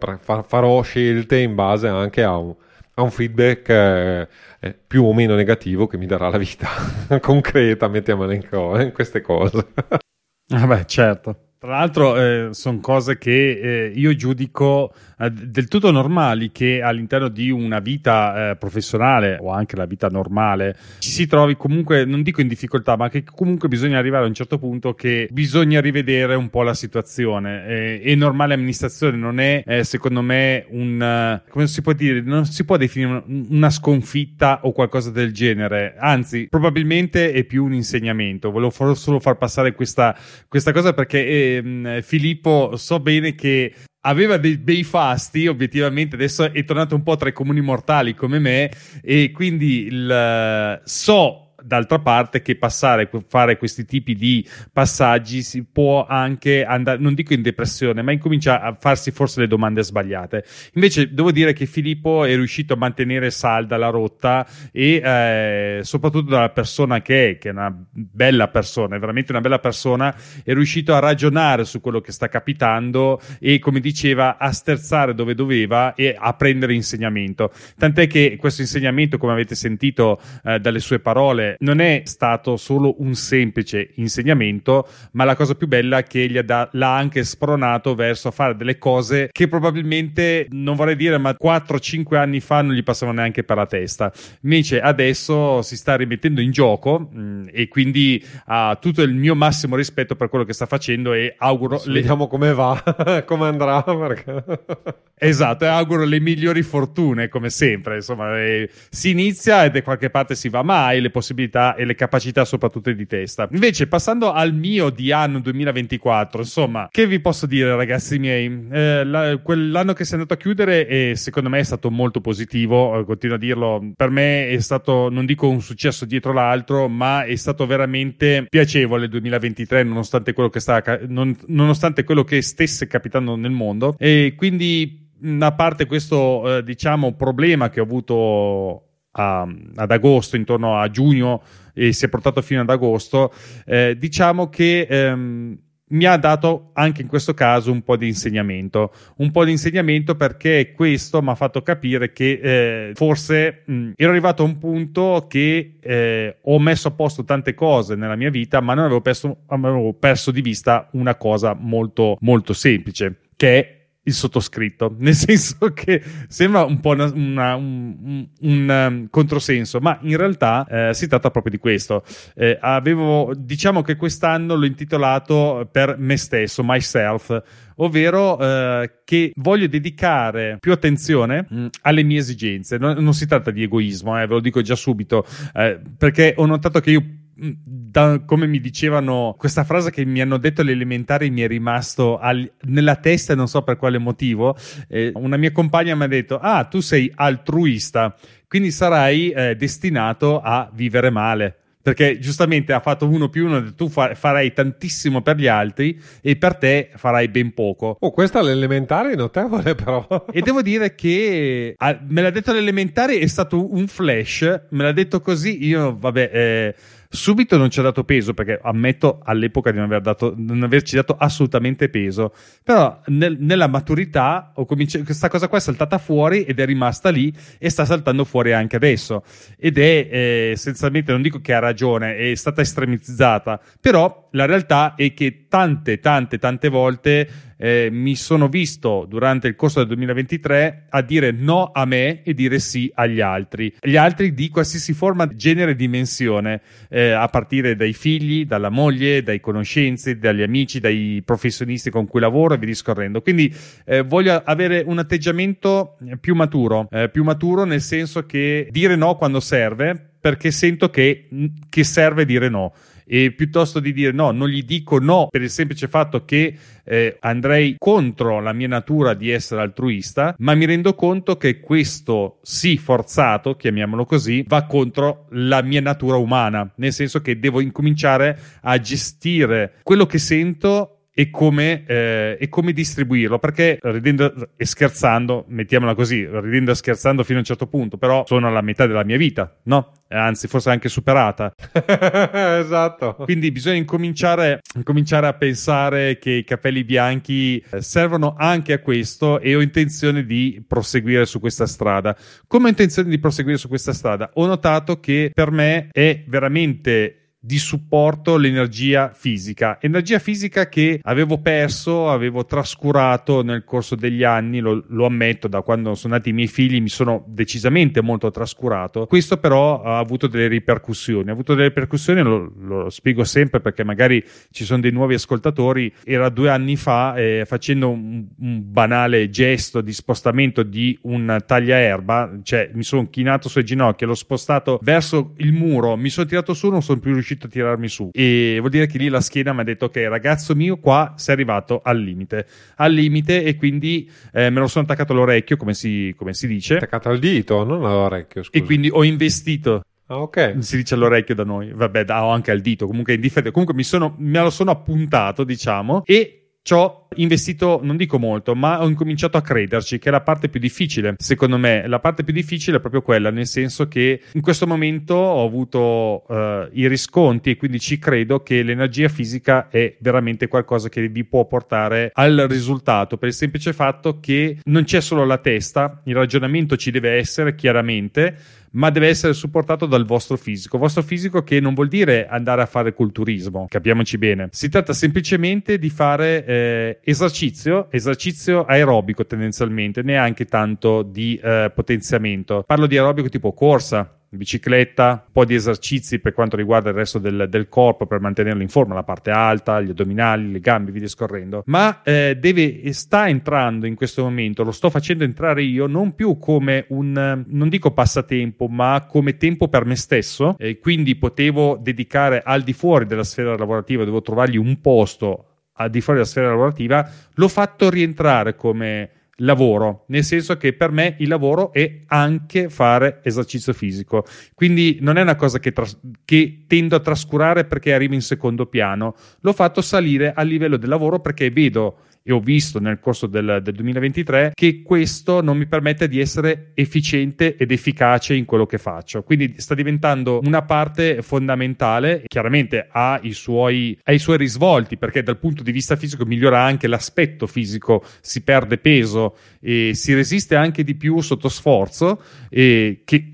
farò scelte in base anche a un, a un feedback eh, eh, più o meno negativo che mi darà la vita concreta, mettiamola in, queste cose. Vabbè, certo. Tra l'altro eh, sono cose che eh, io giudico del tutto normali che all'interno di una vita eh, professionale o anche la vita normale ci si trovi comunque, non dico in difficoltà, ma che comunque bisogna arrivare a un certo punto che bisogna rivedere un po' la situazione. Eh, e normale amministrazione non è, eh, secondo me, un come si può dire, non si può definire una sconfitta o qualcosa del genere, anzi, probabilmente è più un insegnamento. Volevo solo far passare questa, questa cosa perché ehm, Filippo so bene che aveva dei bei fasti, obiettivamente adesso è tornato un po' tra i comuni mortali come me e quindi il, so d'altra parte che passare, fare questi tipi di passaggi si può anche andare, non dico in depressione, ma incomincia a farsi forse le domande sbagliate. Invece devo dire che Filippo è riuscito a mantenere salda la rotta e eh, soprattutto dalla persona che è, che è una bella persona, è veramente una bella persona, è riuscito a ragionare su quello che sta capitando e come diceva a sterzare dove doveva e a prendere insegnamento. Tant'è che questo insegnamento, come avete sentito eh, dalle sue parole, non è stato solo un semplice insegnamento, ma la cosa più bella è che gli da, l'ha anche spronato verso fare delle cose che probabilmente, non vorrei dire, ma 4-5 anni fa non gli passavano neanche per la testa. Invece adesso si sta rimettendo in gioco mh, mm, e quindi ha tutto il mio massimo rispetto per quello che sta facendo e auguro... Le... Vediamo come va, come andrà. Perché... esatto, e auguro le migliori fortune, come sempre. Insomma, eh, si inizia e da qualche parte si va, ma hai le possibilità possibilità e le capacità soprattutto di testa. Invece passando al mio di anno 2024, insomma, che vi posso dire ragazzi miei? Eh, la, quell'anno che si è andato a chiudere e secondo me è stato molto positivo, eh, continuo a dirlo, per me è stato, non dico un successo dietro l'altro, ma è stato veramente piacevole il 2023 nonostante quello che, stava, non, nonostante quello che stesse capitando nel mondo e quindi a parte questo eh, diciamo problema che ho avuto a, ad agosto, intorno a giugno e si è portato fino ad agosto, eh, diciamo che ehm, mi ha dato anche in questo caso un po' di insegnamento, un po' di insegnamento perché questo mi ha fatto capire che eh, forse mh, ero arrivato a un punto che eh, ho messo a posto tante cose nella mia vita, ma non avevo perso, avevo perso di vista una cosa molto molto semplice, che è il sottoscritto, nel senso che sembra un po' una, una, un, un, un um, controsenso, ma in realtà eh, si tratta proprio di questo. Eh, avevo, diciamo che quest'anno l'ho intitolato per me stesso, myself, ovvero eh, che voglio dedicare più attenzione mh, mm, alle mie esigenze. Non, non, si tratta di egoismo, eh, ve lo dico già subito, eh, perché ho notato che io da, come mi dicevano, questa frase che mi hanno detto alle elementari mi è rimasto al, nella testa, non so per quale motivo. Eh, una mia compagna mi ha detto: Ah, tu sei altruista, quindi sarai eh, destinato a vivere male perché giustamente ha fatto uno più uno, tu fa- farai tantissimo per gli altri e per te farai ben poco. Oh, questa all'elementare è notevole però. e devo dire che ah, me l'ha detto all'elementare, è stato un flash, me l'ha detto così, io vabbè... Eh, Subito non ci ha dato peso perché ammetto all'epoca di non, aver dato, non averci dato assolutamente peso, però nel, nella maturità ho cominciato, questa cosa qua è saltata fuori ed è rimasta lì e sta saltando fuori anche adesso. Ed è eh, essenzialmente, non dico che ha ragione, è stata estremizzata, però la realtà è che tante, tante, tante volte eh, mi sono visto durante il corso del 2023 a dire no a me e dire sì agli altri. Gli altri di qualsiasi forma, genere, dimensione, eh, a partire dai figli, dalla moglie, dai conoscenze, dagli amici, dai professionisti con cui lavoro e vi discorrendo. Quindi eh, voglio avere un atteggiamento più maturo, eh, più maturo nel senso che dire no quando serve, perché sento che, che serve dire no e piuttosto di dire no, non gli dico no per il semplice fatto che eh, andrei contro la mia natura di essere altruista, ma mi rendo conto che questo sì forzato, chiamiamolo così, va contro la mia natura umana, nel senso che devo incominciare a gestire quello che sento e come, eh, e come, distribuirlo. Perché ridendo e scherzando, mettiamola così, ridendo e scherzando fino a un certo punto, però sono alla metà della mia vita, no? Anzi, forse anche superata. esatto. Quindi bisogna incominciare, incominciare, a pensare che i capelli bianchi eh, servono anche a questo e ho intenzione di proseguire su questa strada. Come ho intenzione di proseguire su questa strada? Ho notato che per me è veramente di supporto l'energia fisica. Energia fisica che avevo perso, avevo trascurato nel corso degli anni, lo, lo, ammetto, da quando sono nati i miei figli mi sono decisamente molto trascurato. Questo però ha avuto delle ripercussioni. Ha avuto delle ripercussioni, lo, lo spiego sempre perché magari ci sono dei nuovi ascoltatori. Era due anni fa, eh, facendo un, un, banale gesto di spostamento di un tagliaerba, cioè mi sono chinato sulle ginocchia, l'ho spostato verso il muro, mi sono tirato su, non sono più riuscito riuscito a tirarmi su. E vuol dire che lì la schiena mi ha detto: Ok, ragazzo mio, qua sei arrivato al limite. Al limite, e quindi eh, me lo sono attaccato all'orecchio, come si, come si dice. Attaccato al dito, non all'orecchio. Scusa. E quindi ho investito Ah, ok. Si dice all'orecchio da noi. Vabbè, da, ho anche al dito. Comunque, indifferente. Comunque, mi sono, me lo sono appuntato, diciamo. E ci ho investito, non dico molto, ma ho incominciato a crederci, che è la parte più difficile. Secondo me, la parte più difficile è proprio quella, nel senso che in questo momento ho avuto uh, i risconti e quindi ci credo che l'energia fisica è veramente qualcosa che vi può portare al risultato, per il semplice fatto che non c'è solo la testa, il ragionamento ci deve essere chiaramente ma deve essere supportato dal vostro fisico. Vostro fisico che non vuol dire andare a fare culturismo, capiamoci bene. Si tratta semplicemente di fare eh, esercizio, esercizio aerobico tendenzialmente, neanche tanto di eh, potenziamento. Parlo di aerobico tipo corsa, bicicletta, un po' di esercizi per quanto riguarda il resto del, del, corpo per mantenerlo in forma, la parte alta, gli addominali, le gambe, via discorrendo. Ma eh, deve, sta entrando in questo momento, lo sto facendo entrare io non più come un, non dico passatempo, ma come tempo per me stesso. E quindi potevo dedicare al di fuori della sfera lavorativa, devo trovargli un posto al di fuori della sfera lavorativa, l'ho fatto rientrare come lavoro, nel senso che per me il lavoro è anche fare esercizio fisico. Quindi non è una cosa che, tras- che, tendo a trascurare perché arriva in secondo piano. L'ho fatto salire a livello del lavoro perché vedo e ho visto nel corso del, del 2023 che questo non mi permette di essere efficiente ed efficace in quello che faccio. Quindi sta diventando una parte fondamentale. Chiaramente ha i suoi, ha i suoi risvolti perché dal punto di vista fisico migliora anche l'aspetto fisico, si perde peso e si resiste anche di più sotto sforzo e che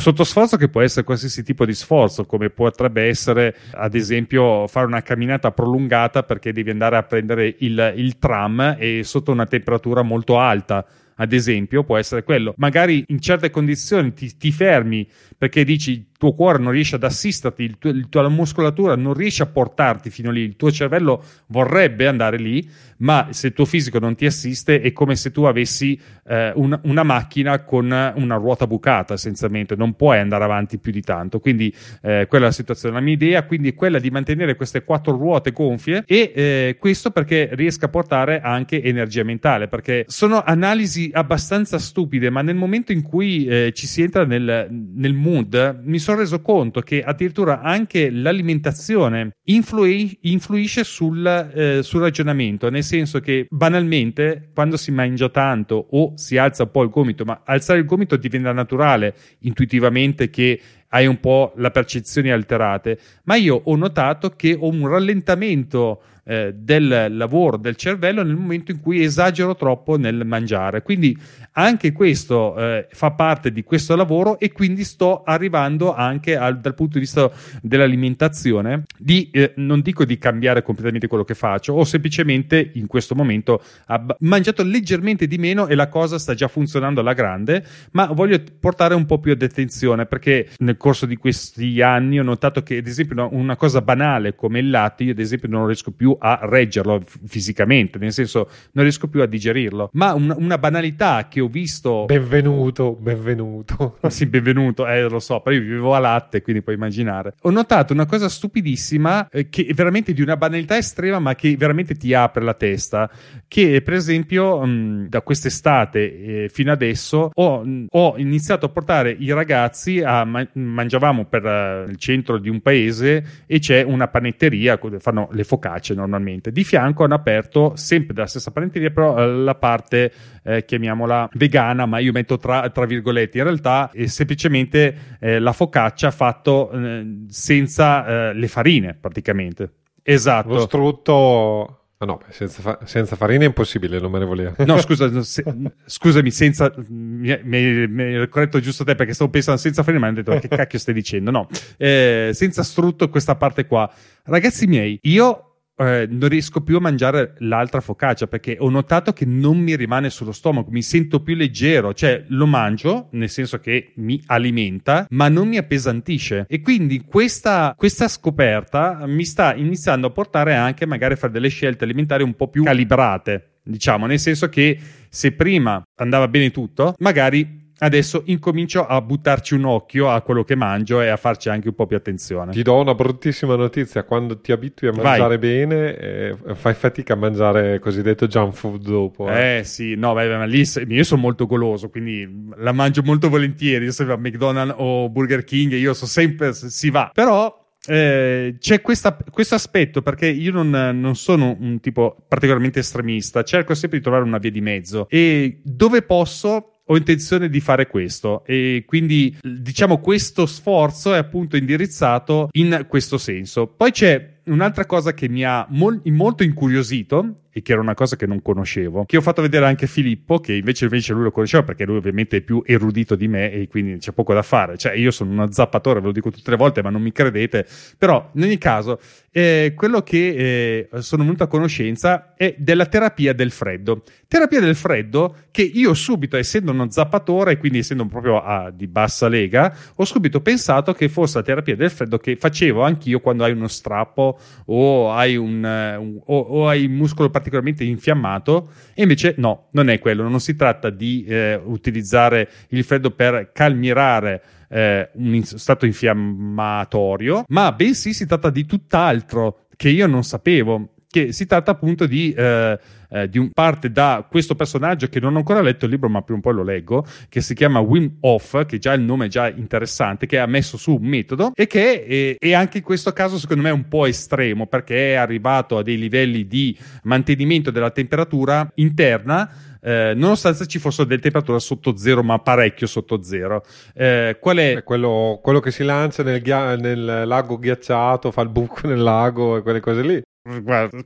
sotto sforzo che può essere qualsiasi tipo di sforzo, come potrebbe essere ad esempio fare una camminata prolungata perché devi andare a prendere il, il tram e sotto una temperatura molto alta ad esempio, può essere quello. Magari in certe condizioni ti, ti fermi perché dici il tuo cuore non riesce ad assisterti, il tuo, la tua muscolatura non riesce a portarti fino lì, il tuo cervello vorrebbe andare lì, ma se il tuo fisico non ti assiste è come se tu avessi eh, un, una macchina con una ruota bucata essenzialmente, non puoi andare avanti più di tanto. Quindi eh, quella è la situazione. La mia idea quindi è quella di mantenere queste quattro ruote gonfie e eh, questo perché riesca a portare anche energia mentale, perché sono analisi abbastanza stupide, ma nel momento in cui eh, ci si entra nel, nel, mood, mi sono reso conto che addirittura anche l'alimentazione influi- influisce sul, eh, sul ragionamento, nel senso che banalmente quando si mangia tanto o si alza un po' il gomito, ma alzare il gomito diventa naturale intuitivamente che hai un po' la percezione alterate, ma io ho notato che ho un rallentamento eh, del lavoro del cervello nel momento in cui esagero troppo nel mangiare. Quindi anche questo eh, fa parte di questo lavoro e quindi sto arrivando anche al, dal punto di vista dell'alimentazione di eh, non dico di cambiare completamente quello che faccio, ho semplicemente in questo momento ab- mangiato leggermente di meno e la cosa sta già funzionando alla grande, ma voglio portare un po' più di attenzione perché nel corso di questi anni ho notato che ad esempio una cosa banale come il latte io ad esempio non riesco più a reggerlo fisicamente, nel senso non riesco più a digerirlo. Ma un, una banalità che ho visto. Benvenuto, benvenuto. sì, benvenuto, eh, lo so, però io vivevo a latte, quindi puoi immaginare. Ho notato una cosa stupidissima, eh, che è veramente di una banalità estrema, ma che veramente ti apre la testa. Che per esempio, mh, da quest'estate eh, fino adesso ho, mh, ho, iniziato a portare i ragazzi a ma- mangiavamo per uh, il centro di un paese e c'è una panetteria, fanno le focacce normalmente. Di fianco hanno aperto, sempre della stessa panetteria, però eh, la parte, eh, chiamiamola vegana, ma io metto tra, tra virgolette, in realtà è semplicemente eh, la focaccia fatto eh, senza eh, le farine praticamente. Esatto. Lo strutto Ah no, senza, fa- senza, farina è impossibile, non me ne volevo. No, scusa, se, scusami, senza. Mi, mi, mi corretto giusto te perché stavo pensando senza farina, ma mi hanno detto che cacchio stai dicendo? No, eh, senza strutto questa parte qua. Ragazzi miei, io eh, non riesco più a mangiare l'altra focaccia perché ho notato che non mi rimane sullo stomaco, mi sento più leggero, cioè lo mangio, nel senso che mi alimenta, ma non mi appesantisce. E quindi questa, questa scoperta mi sta iniziando a portare anche magari a fare delle scelte alimentari un po' più calibrate. Diciamo, nel senso che se prima andava bene tutto, magari adesso incomincio a buttarci un occhio a quello che mangio e a farci anche un po' più attenzione. Ti do una bruttissima notizia: quando ti abitui a mangiare Vai. bene, eh, fai fatica a mangiare cosiddetto junk food dopo. Eh, eh sì, no, beh, ma lì io sono molto goloso, quindi la mangio molto volentieri. Se va a McDonald's o Burger King, io so sempre si va. Però eh, c'è questo aspetto perché io non, non, sono un tipo particolarmente estremista, cerco sempre di trovare una via di mezzo e dove posso ho intenzione di fare questo e quindi diciamo questo sforzo è appunto indirizzato in questo senso. Poi c'è un'altra cosa che mi ha mol- molto incuriosito e che era una cosa che non conoscevo, che ho fatto vedere anche Filippo, che invece, invece lui lo conosceva perché lui ovviamente è più erudito di me e quindi c'è poco da fare. Cioè, io sono uno zappatore, ve lo dico tutte le volte, ma non mi credete. Però, in ogni caso, eh, quello che eh, sono venuto a conoscenza è della terapia del freddo. Terapia del freddo che io subito, essendo uno zappatore, quindi essendo proprio a, di bassa lega, ho subito pensato che fosse la terapia del freddo che facevo anch'io quando hai uno strappo o hai un, un o, o hai muscolo particolarmente infiammato e invece no, non è quello, non si tratta di eh, utilizzare il freddo per calmierare eh, un stato infiammatorio, ma bensì si tratta di tutt'altro che io non sapevo che si tratta appunto di, eh, eh, di un parte da questo personaggio che non ho ancora letto il libro ma prima o poi lo leggo che si chiama Wim Hof che già il nome è già interessante che ha messo su un metodo e che è, è anche in questo caso secondo me un po' estremo perché è arrivato a dei livelli di mantenimento della temperatura interna eh, nonostante ci fossero delle temperature sotto zero, ma parecchio sotto zero. Eh, qual è? è quello, quello, che si lancia nel, nel, lago ghiacciato, fa il buco nel lago e quelle cose lì.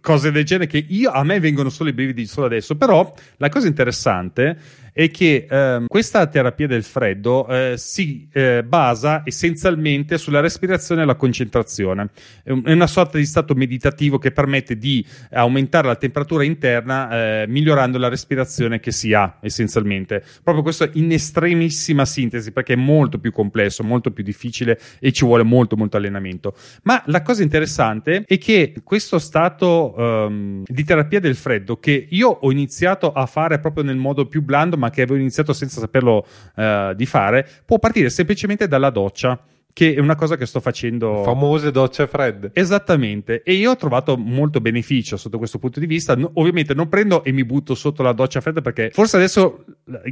Cose del genere che io, a me vengono solo i brividi solo adesso, però la cosa interessante è che eh, questa terapia del freddo eh, si eh, basa essenzialmente sulla respirazione e la concentrazione. È, un, è, una sorta di stato meditativo che permette di aumentare la temperatura interna eh, migliorando la respirazione che si ha essenzialmente. Proprio questo in estremissima sintesi perché è molto più complesso, molto più difficile e ci vuole molto molto allenamento. Ma la cosa interessante è che questo stato um, di terapia del freddo che io ho iniziato a fare proprio nel modo più blando ma che avevo iniziato senza saperlo uh, di fare, può partire semplicemente dalla doccia che è una cosa che sto facendo. Famose docce fredde. Esattamente. E io ho trovato molto beneficio sotto questo punto di vista. No, ovviamente non prendo e mi butto sotto la doccia fredda perché forse adesso,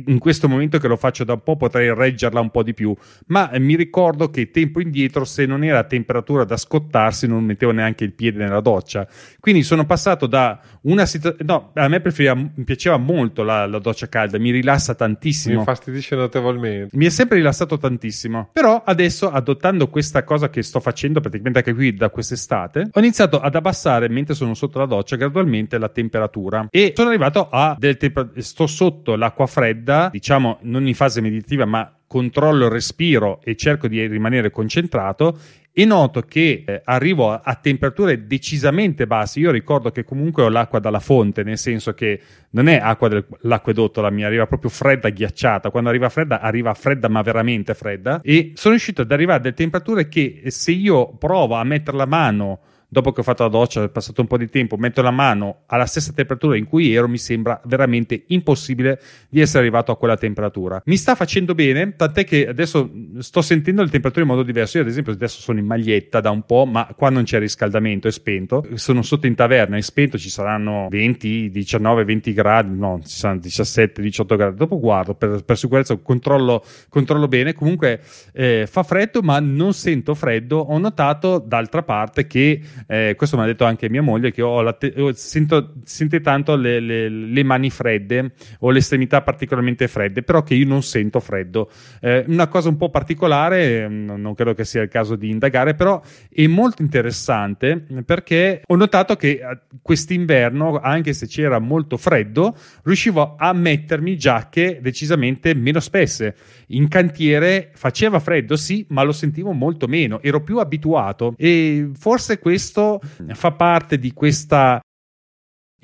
in questo momento che lo faccio da un po', potrei reggerla un po' di più. Ma mi ricordo che tempo indietro, se non era a temperatura da scottarsi, non mettevo neanche il piede nella doccia. Quindi sono passato da una situazione. No, a me preferiva, mi piaceva molto la, la doccia calda, mi rilassa tantissimo. Mi infastidisce notevolmente. Mi è sempre rilassato tantissimo. Però adesso adottato adottando questa cosa che sto facendo praticamente anche qui da quest'estate, ho iniziato ad abbassare mentre sono sotto la doccia gradualmente la temperatura. E sono arrivato a del temp- sto sotto l'acqua fredda, diciamo non in fase meditativa, ma controllo il respiro e cerco di rimanere concentrato e noto che eh, arrivo a, a, temperature decisamente basse. Io ricordo che comunque ho l'acqua dalla fonte, nel senso che non è acqua dell'acquedotto la mia, arriva proprio fredda, ghiacciata. Quando arriva fredda, arriva fredda, ma veramente fredda. E sono riuscito ad arrivare a delle temperature che se io provo a mettere la mano dopo che ho fatto la doccia, è passato un po' di tempo, metto la mano alla stessa temperatura in cui ero, mi sembra veramente impossibile di essere arrivato a quella temperatura. Mi sta facendo bene, tant'è che adesso sto sentendo le temperature in modo diverso. Io, ad esempio, adesso sono in maglietta da un po', ma qua non c'è riscaldamento, è spento. Sono sotto in taverna, è spento, ci saranno 20, 19, 20 gradi, no, ci saranno 17, 18 gradi. Dopo guardo per, per sicurezza, controllo, controllo bene. Comunque eh, fa freddo, ma non sento freddo. Ho notato d'altra parte che eh, questo mi ha detto anche mia moglie che te- sento, sente tanto le, le, le, mani fredde o le estremità particolarmente fredde, però che io non sento freddo. Eh, una cosa un po' particolare particolare, non credo che sia il caso di indagare, però è molto interessante perché ho notato che eh, quest'inverno, anche se c'era molto freddo, riuscivo a mettermi giacche decisamente meno spesse. In cantiere faceva freddo, sì, ma lo sentivo molto meno, ero più abituato e forse questo fa parte di questa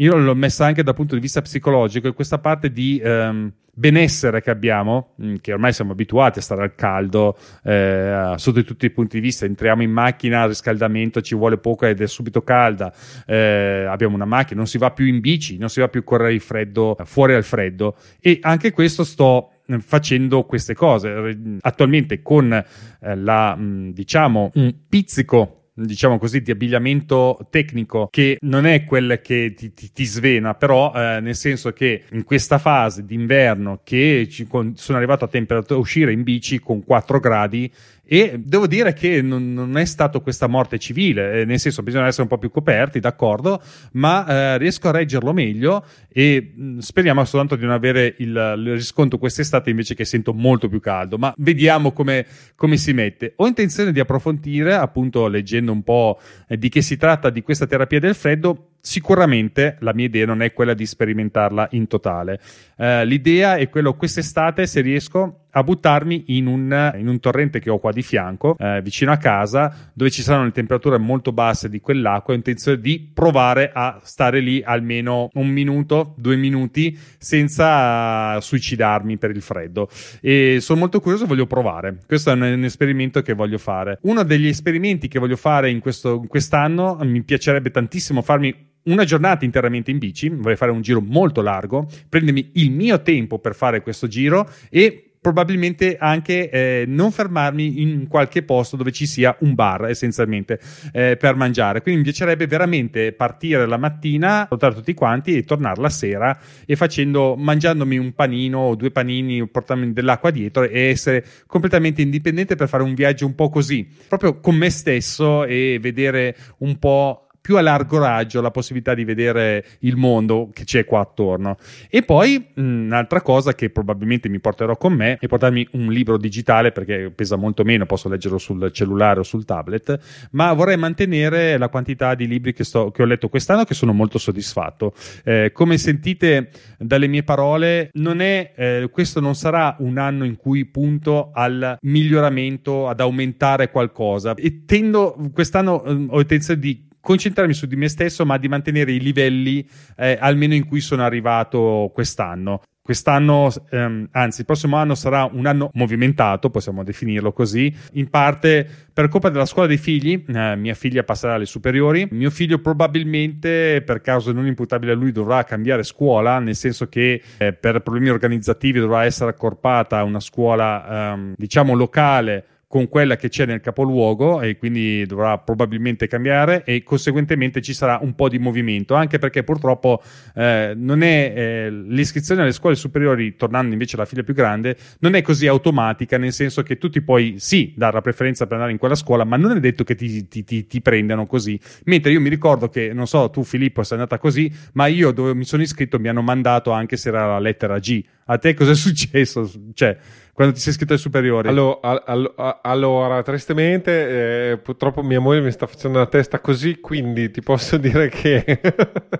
io l'ho messa anche dal punto di vista psicologico e questa parte di um, benessere che abbiamo, mm, che ormai siamo abituati a stare al caldo eh, sotto tutti i punti di vista, entriamo in macchina, il riscaldamento ci vuole poco ed è subito calda, eh, abbiamo una macchina, non si va più in bici, non si va più a correre il freddo, fuori al freddo e anche questo sto mm, facendo queste cose. Attualmente con eh, la mm, diciamo un pizzico diciamo così, di abbigliamento tecnico che non è quel che ti, ti, ti svena, però eh, nel senso che in questa fase d'inverno che ci, con, sono arrivato a temperatura uscire in bici con 4 gradi e devo dire che non, non, è stato questa morte civile, eh, nel senso bisogna essere un po' più coperti, d'accordo, ma eh, riesco a reggerlo meglio e mh, mm, speriamo soltanto di non avere il, il, riscontro quest'estate invece che sento molto più caldo, ma vediamo come, come si mette. Ho intenzione di approfondire, appunto leggendo un po' eh, di che si tratta di questa terapia del freddo, Sicuramente la mia idea non è quella di sperimentarla in totale. Uh, l'idea è quello quest'estate, se riesco, a buttarmi in un, in un torrente che ho qua di fianco, uh, vicino a casa, dove ci saranno le temperature molto basse di quell'acqua. Ho intenzione di provare a stare lì almeno un minuto, due minuti, senza suicidarmi per il freddo. E sono molto curioso, voglio provare. Questo è un, un esperimento che voglio fare. Uno degli esperimenti che voglio fare in, questo, quest'anno, mi piacerebbe tantissimo farmi una giornata interamente in bici, vorrei fare un giro molto largo, prendermi il mio tempo per fare questo giro e probabilmente anche eh, non fermarmi in qualche posto dove ci sia un bar essenzialmente eh, per mangiare. Quindi mi piacerebbe veramente partire la mattina portare tutti quanti e tornare la sera e facendo mangiandomi un panino o due panini portarmi dell'acqua dietro e essere completamente indipendente per fare un viaggio un po' così proprio con me stesso e vedere un po' più a largo raggio la possibilità di vedere il mondo che c'è qua attorno. E poi un'altra cosa che probabilmente mi porterò con me è portarmi un libro digitale perché pesa molto meno, posso leggerlo sul cellulare o sul tablet, ma vorrei mantenere la quantità di libri che, sto, che ho letto quest'anno che sono molto soddisfatto. Eh, come sentite dalle mie parole, non è, eh, questo non sarà un anno in cui punto al miglioramento, ad aumentare qualcosa e tendo quest'anno eh, ho intenzione di concentrarmi su di me stesso, ma di mantenere i livelli eh, almeno in cui sono arrivato quest'anno. Quest'anno, ehm, anzi, il prossimo anno sarà un anno movimentato, possiamo definirlo così, in parte per colpa della scuola dei figli. Eh, mia figlia passerà alle superiori. Mio figlio, probabilmente, per causa non imputabile a lui, dovrà cambiare scuola, nel senso che eh, per problemi organizzativi dovrà essere accorpata a una scuola, ehm, diciamo, locale con quella che c'è nel capoluogo e quindi dovrà probabilmente cambiare e conseguentemente ci sarà un po' di movimento anche perché purtroppo eh, non è eh, l'iscrizione alle scuole superiori tornando invece alla figlia più grande non è così automatica nel senso che tu ti puoi sì dare la preferenza per andare in quella scuola ma non è detto che ti, ti, ti, ti prendano così mentre io mi ricordo che non so tu Filippo sei andata così ma io dove mi sono iscritto mi hanno mandato anche se era la lettera G a te cosa è successo? Cioè, quando ti sei iscritto ai superiori? Allora, all, all, allora tristemente, eh, purtroppo mia moglie mi sta facendo una testa così, quindi ti posso dire che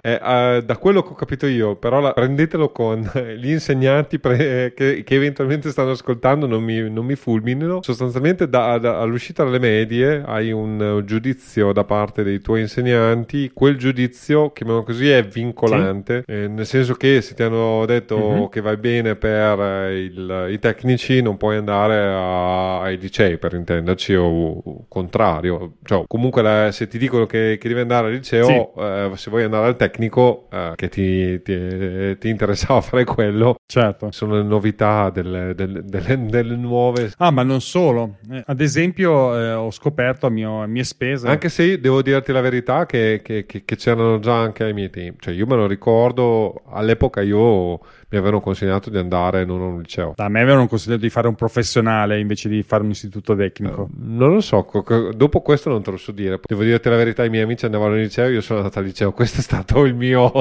eh, uh, da quello che ho capito io, però la, prendetelo con gli insegnanti pre, che, che, eventualmente stanno ascoltando, non mi, non mi fulminino. Sostanzialmente da, da, all'uscita dalle medie hai un uh, giudizio da parte dei tuoi insegnanti, quel giudizio, chiamiamolo così, è vincolante, sì. eh, nel senso che se ti hanno detto mm-hmm. che vai bene per eh, il, i tecnici non puoi andare a, ai licei per intenderci o, o contrario. Cioè, comunque la, se ti dicono che, che, devi andare al liceo sì. eh, se vuoi andare al tecnico eh, che ti, ti, ti, interessava fare quello certo. sono le novità delle, delle, delle, delle nuove. Ah ma non solo. Eh, ad esempio eh, ho scoperto a, mio, a, mie spese anche se devo dirti la verità che, che, che c'erano già anche ai miei tempi. Cioè io me lo ricordo all'epoca io mi avevano consigliato di andare non a un liceo. A me avevano consigliato di fare un professionale invece di fare un istituto tecnico. Uh, non lo so, dopo questo non te lo so dire. Devo dirti la verità, i miei amici andavano al liceo, io sono andato al liceo, questo è stato il mio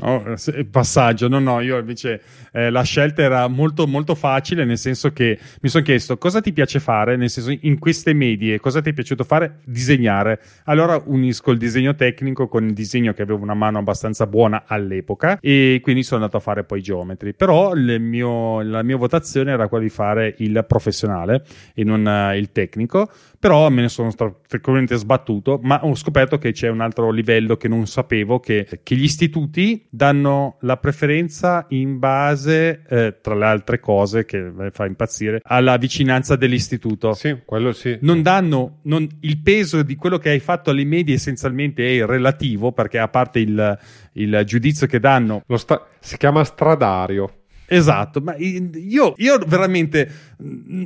oh, passaggio. No, no, io invece eh, la scelta era molto molto facile, nel senso che mi sono chiesto cosa ti piace fare, nel senso in queste medie, cosa ti è piaciuto fare? Disegnare. Allora unisco il disegno tecnico con il disegno che avevo una mano abbastanza buona all'epoca e quindi sono andato a fare poi geometri. Però mio, la mia votazione era quella di fare il professionale e non uh, il tecnico però me ne sono sicuramente sbattuto, ma ho scoperto che c'è un altro livello che non sapevo, che, che gli istituti danno la preferenza in base, eh, tra le altre cose che fa impazzire, alla vicinanza dell'istituto. Sì, quello sì. Non danno non, il peso di quello che hai fatto alle medie essenzialmente è relativo, perché a parte il, il giudizio che danno... Sta- si chiama stradario. Esatto, ma io, io veramente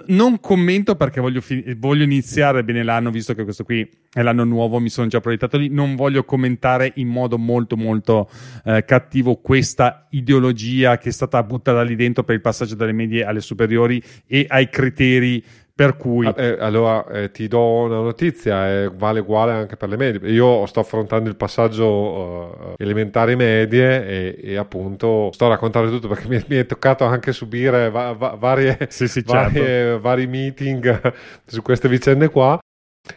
non commento perché voglio, fi- voglio, iniziare bene l'anno, visto che questo qui è l'anno nuovo, mi sono già proiettato lì, non voglio commentare in modo molto molto eh, cattivo questa ideologia che è stata buttata lì dentro per il passaggio dalle medie alle superiori e ai criteri per cui... Ah, eh, allora eh, ti do una notizia, eh, vale uguale anche per le medie. Io sto affrontando il passaggio uh, elementari medie e, e, appunto sto a raccontare tutto perché mi, mi è toccato anche subire va, va, varie, sì, sì, varie, certo. vari meeting su queste vicende qua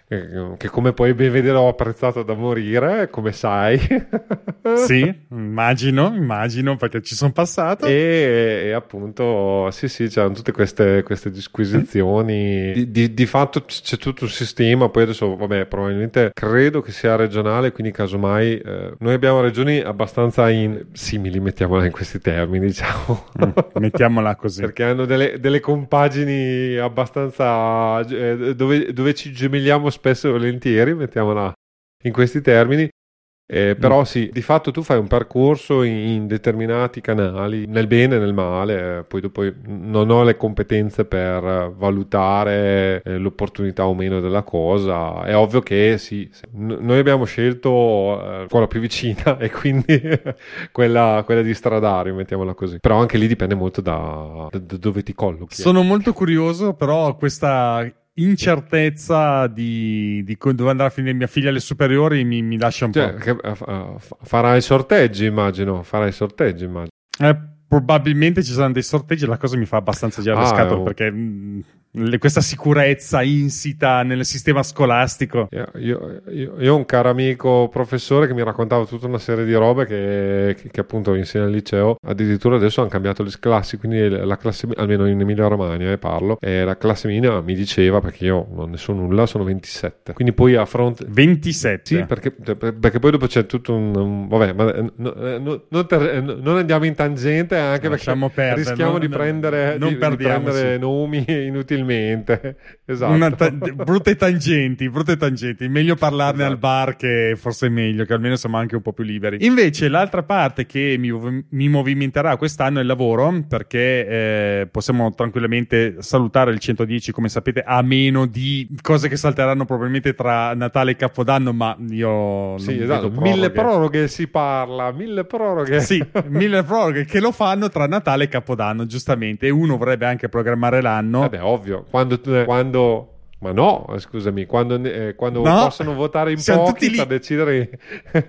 che come puoi ben vedere ho apprezzato da morire, come sai. sì, immagino, immagino perché ci sono passato. E, e, appunto, sì, sì, c'erano tutte queste, queste disquisizioni. Di, di, di, fatto c'è tutto un sistema, poi adesso, vabbè, probabilmente credo che sia regionale, quindi casomai eh, noi abbiamo regioni abbastanza in, simili, mettiamola in questi termini, diciamo. Mm, mettiamola così. perché hanno delle, delle compagini abbastanza... Eh, dove, dove ci gemelliamo diciamo spesso e volentieri, mettiamola in questi termini. Eh, però mm. sì, di fatto tu fai un percorso in, in determinati canali, nel bene e nel male, eh, poi dopo non ho le competenze per valutare eh, l'opportunità o meno della cosa. È ovvio che sì, n- noi abbiamo scelto eh, quella più vicina e quindi quella, quella, di stradario, mettiamola così. Però anche lì dipende molto da, da, da dove ti collochi. Sono molto curioso, però questa incertezza di, di, dove andrà a finire mia figlia alle superiori mi, mi lascia un cioè, po'. Che, uh, farai sorteggi, immagino. Farai sorteggi, immagino. Eh, probabilmente ci saranno dei sorteggi. La cosa mi fa abbastanza girare ah, le scatole oh. perché. Mh, mm, questa sicurezza insita nel sistema scolastico. Io, io, io, io, ho un caro amico professore che mi raccontava tutta una serie di robe che, che, che appunto insegna al liceo. Addirittura adesso hanno cambiato le classi, quindi la classe, almeno in Emilia Romagna eh, parlo, e la classe minima mi diceva, perché io non ne so nulla, sono 27. Quindi poi a fronte... 27? Sì, perché, perché poi dopo c'è tutto un... un vabbè, ma no, no, non, ter, non, andiamo in tangente anche Lasciamo perché perdere, rischiamo di prendere, di, di prendere nomi inutilmente facilmente. Esatto. Ta- brutte tangenti, brutte tangenti. Meglio parlarne esatto. al bar che forse è meglio, che almeno siamo anche un po' più liberi. Invece l'altra parte che mi, mi movimenterà quest'anno è il lavoro, perché eh, possiamo tranquillamente salutare il 110, come sapete, a meno di cose che salteranno probabilmente tra Natale e Capodanno, ma io... Sì, esatto. Mille proroghe si parla, mille proroghe. Sì, mille proroghe che lo fanno tra Natale e Capodanno, giustamente. E uno vorrebbe anche programmare l'anno. Vabbè, ovvio quando, quando ma no, scusami, quando, eh, quando no, possono votare in pochi per decidere...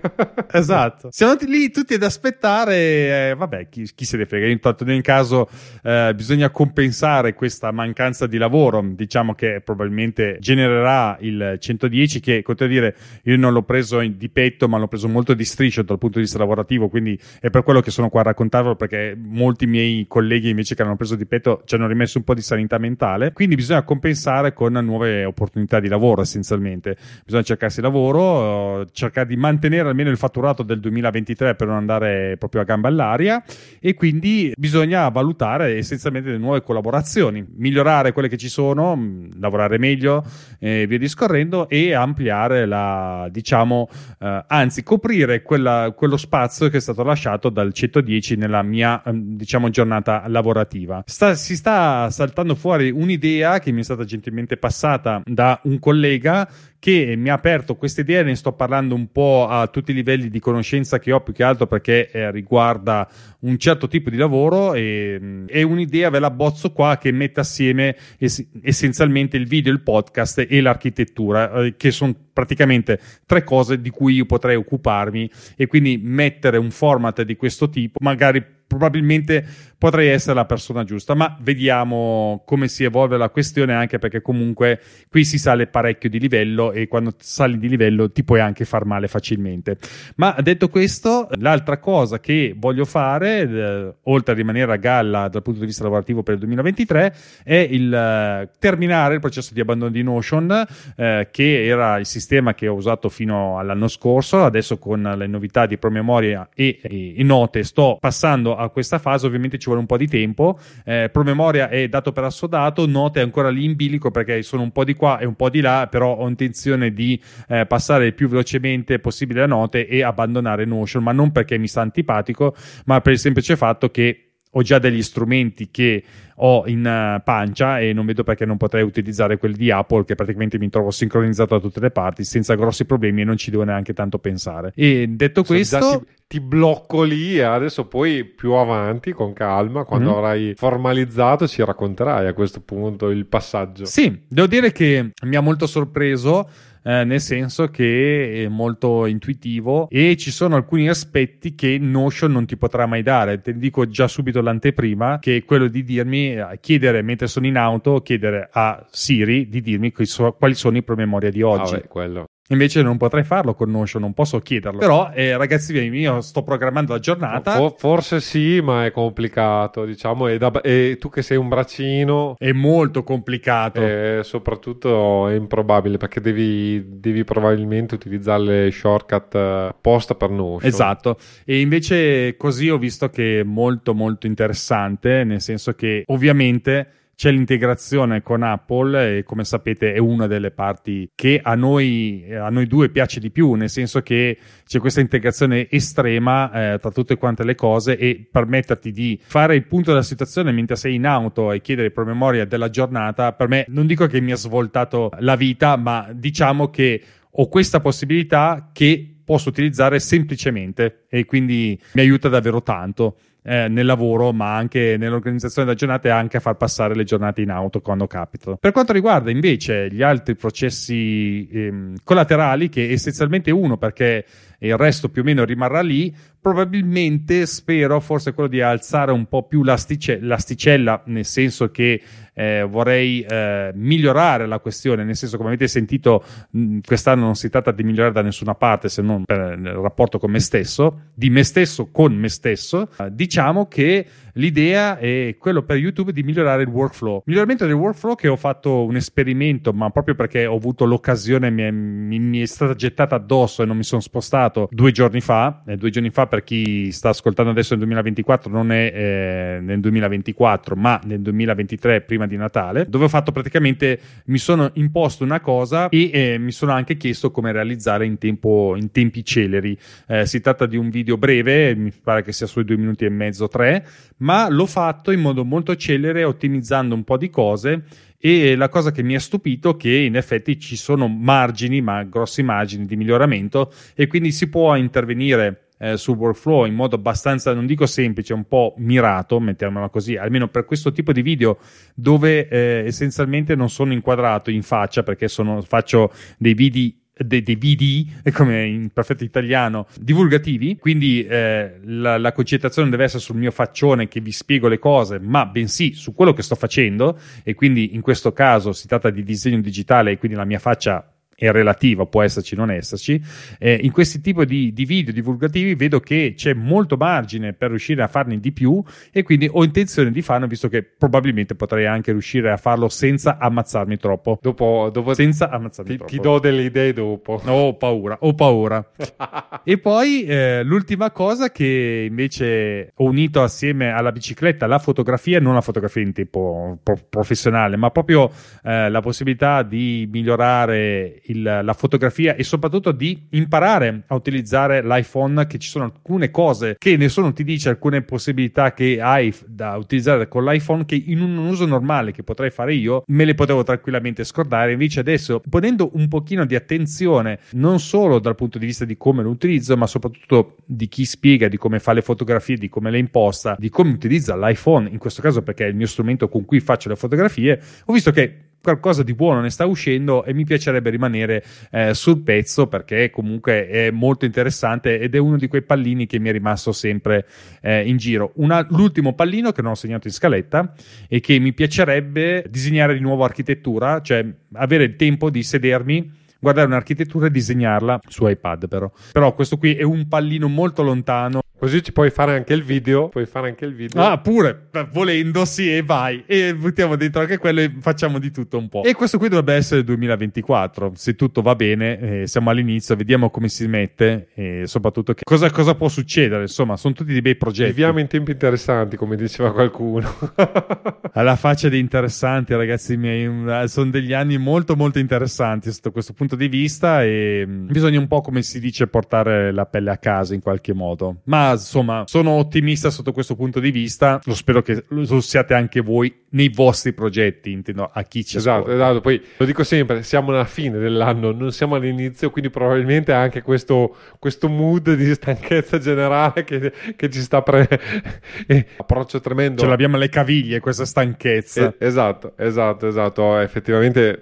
esatto, siamo lì tutti ad aspettare, eh, vabbè, chi, chi, se ne frega, intanto nel caso eh, bisogna compensare questa mancanza di lavoro, diciamo che probabilmente genererà il 110 che, a dire, io non l'ho preso di petto, ma l'ho preso molto di striscio dal punto di vista lavorativo, quindi è per quello che sono qua a raccontarvelo, perché molti miei colleghi invece che hanno preso di petto ci hanno rimesso un po' di sanità mentale, quindi bisogna compensare con nuove nuove opportunità di lavoro essenzialmente. Bisogna cercarsi lavoro, eh, cercare di mantenere almeno il fatturato del 2023 per non andare proprio a gamba all'aria e quindi bisogna valutare essenzialmente le nuove collaborazioni, migliorare quelle che ci sono, mm, lavorare meglio e via discorrendo e ampliare la, diciamo, eh, anzi coprire quella, quello spazio che è stato lasciato dal 110 nella mia, mm, diciamo, giornata lavorativa. Sta, si sta saltando fuori un'idea che mi è stata gentilmente passata stata da un collega che mi ha aperto queste idee, ne sto parlando un po' a tutti i livelli di conoscenza che ho, più che altro perché eh, riguarda un certo tipo di lavoro e, mm, e un'idea ve la bozzo qua che mette assieme es- essenzialmente il video, il podcast e l'architettura, eh, che sono praticamente tre cose di cui io potrei occuparmi e quindi mettere un format di questo tipo, magari probabilmente potrei essere la persona giusta, ma vediamo come si evolve la questione, anche perché comunque qui si sale parecchio di livello e quando sali di livello ti puoi anche far male facilmente. Ma detto questo, l'altra cosa che voglio fare, eh, oltre a rimanere a galla dal punto di vista lavorativo per il 2023, è il eh, terminare il processo di abbandono di Notion, eh, che era il sistema che ho usato fino all'anno scorso, adesso con le novità di promemoria e, e, e note sto passando a questa fase, ovviamente ci vuole un po' di tempo. Eh, promemoria è dato per assodato, note ancora lì in bilico perché sono un po' di qua e un po' di là, però ho intenzione di eh, passare il più velocemente possibile a note e abbandonare Notion, ma non perché mi sta antipatico, ma per il semplice fatto che ho già degli strumenti che ho in uh, pancia e non vedo perché non potrei utilizzare quelli di Apple che praticamente mi trovo sincronizzato da tutte le parti senza grossi problemi e non ci devo neanche tanto pensare. E detto questo... Ti, ti, blocco lì e adesso poi più avanti con calma quando mm-hmm. avrai formalizzato ci racconterai a questo punto il passaggio. Sì, devo dire che mi ha molto sorpreso eh, nel senso che è molto intuitivo e ci sono alcuni aspetti che Notion non ti potrà mai dare. Te dico già subito l'anteprima, che è quello di dirmi, eh, chiedere mentre sono in auto, chiedere a Siri di dirmi quali sono i promemoria di oggi. Ah, beh. Invece non potrei farlo con Notion, non posso chiederlo. Però, eh, ragazzi miei, io sto programmando la giornata. For- forse sì, ma è complicato, diciamo. E, da- e, tu che sei un braccino. È molto complicato. E soprattutto è improbabile perché devi, devi probabilmente utilizzare le shortcut apposta per Notion. Esatto. E invece così ho visto che è molto, molto interessante, nel senso che ovviamente c'è l'integrazione con Apple e come sapete è una delle parti che a noi, a noi due piace di più, nel senso che c'è questa integrazione estrema eh, tra tutte quante le cose e permetterti di fare il punto della situazione mentre sei in auto e chiedere promemoria della giornata, per me non dico che mi ha svoltato la vita, ma diciamo che ho questa possibilità che posso utilizzare semplicemente e quindi mi aiuta davvero tanto eh, nel lavoro, ma anche nell'organizzazione della giornata e anche a far passare le giornate in auto quando capitano. Per quanto riguarda invece gli altri processi ehm, collaterali, che essenzialmente uno perché il resto più o meno rimarrà lì, probabilmente spero forse quello di alzare un po' più l'astice- l'asticella, nel senso che eh, vorrei eh, migliorare la questione, nel senso come avete sentito mh, quest'anno non si tratta di migliorare da nessuna parte se non per il rapporto con me stesso, di me stesso con me stesso, eh, diciamo che l'idea è quello per YouTube di migliorare il workflow. Miglioramento del workflow che ho fatto un esperimento, ma proprio perché ho avuto l'occasione, mi è, mi, è stata gettata addosso e non mi sono spostato due giorni fa, eh, due giorni fa per chi sta ascoltando adesso nel 2024 non è eh, nel 2024 ma nel 2023 prima di Natale dove ho fatto praticamente mi sono imposto una cosa e eh, mi sono anche chiesto come realizzare in, tempo, in tempi celeri eh, si tratta di un video breve mi pare che sia sui due minuti e mezzo tre ma l'ho fatto in modo molto celere ottimizzando un po' di cose e la cosa che mi ha stupito è che in effetti ci sono margini, ma grossi margini di miglioramento e quindi si può intervenire eh, sul workflow in modo abbastanza, non dico semplice, un po' mirato, mettiamola così, almeno per questo tipo di video dove eh, essenzialmente non sono inquadrato in faccia perché sono, faccio dei video dei, dei VD, come in perfetto italiano, divulgativi, quindi eh, la, la, concentrazione deve essere sul mio faccione che vi spiego le cose, ma bensì su quello che sto facendo. E quindi in questo caso si tratta di disegno digitale e quindi la mia faccia è relativa, può esserci, non esserci. Eh, in questi tipi di, di, video divulgativi vedo che c'è molto margine per riuscire a farne di più e quindi ho intenzione di farlo, visto che probabilmente potrei anche riuscire a farlo senza ammazzarmi troppo. Dopo, dopo senza ammazzarmi ti, troppo. Ti do delle idee dopo. Ho paura, ho paura. e poi eh, l'ultima cosa che invece ho unito assieme alla bicicletta, la fotografia, non la fotografia in tempo pro- professionale, ma proprio eh, la possibilità di migliorare il, la fotografia e soprattutto di imparare a utilizzare l'iPhone, che ci sono alcune cose che nessuno ti dice, alcune possibilità che hai da utilizzare con l'iPhone che in un uso normale che potrei fare io me le potevo tranquillamente scordare. Invece adesso, ponendo un pochino di attenzione, non solo dal punto di vista di come lo utilizzo, ma soprattutto di chi spiega, di come fa le fotografie, di come le imposta, di come utilizza l'iPhone, in questo caso perché è il mio strumento con cui faccio le fotografie, ho visto che qualcosa di buono ne sta uscendo e mi piacerebbe rimanere eh, sul pezzo perché comunque è molto interessante ed è uno di quei pallini che mi è rimasto sempre eh, in giro. Una, l'ultimo pallino che non ho segnato in scaletta e che mi piacerebbe disegnare di nuovo architettura, cioè avere il tempo di sedermi guardare un'architettura e disegnarla su iPad però. Però questo qui è un pallino molto lontano Così ci puoi fare anche il video. Puoi fare anche il video. Ah, pure, volendo, sì, e vai. E buttiamo dentro anche quello e facciamo di tutto un po'. E questo qui dovrebbe essere il 2024. Se tutto va bene, eh, siamo all'inizio, vediamo come si mette e soprattutto che cosa, cosa, può succedere. Insomma, sono tutti dei bei progetti. Viviamo in tempi interessanti, come diceva qualcuno. Alla faccia di interessanti, ragazzi miei. Sono degli anni molto, molto interessanti sotto questo punto di vista e mm, bisogna un po', come si dice, portare la pelle a casa in qualche modo. Ma insomma sono ottimista sotto questo punto di vista. Lo spero che lo siate anche voi nei vostri progetti, intendo a chi ci esatto, esatto. Poi lo dico sempre: siamo alla fine dell'anno, non siamo all'inizio, quindi probabilmente anche questo, questo mood di stanchezza generale che, che ci sta pre... approccio tremendo. Ce l'abbiamo alle caviglie questa stanchezza. Eh, esatto, esatto, esatto. Effettivamente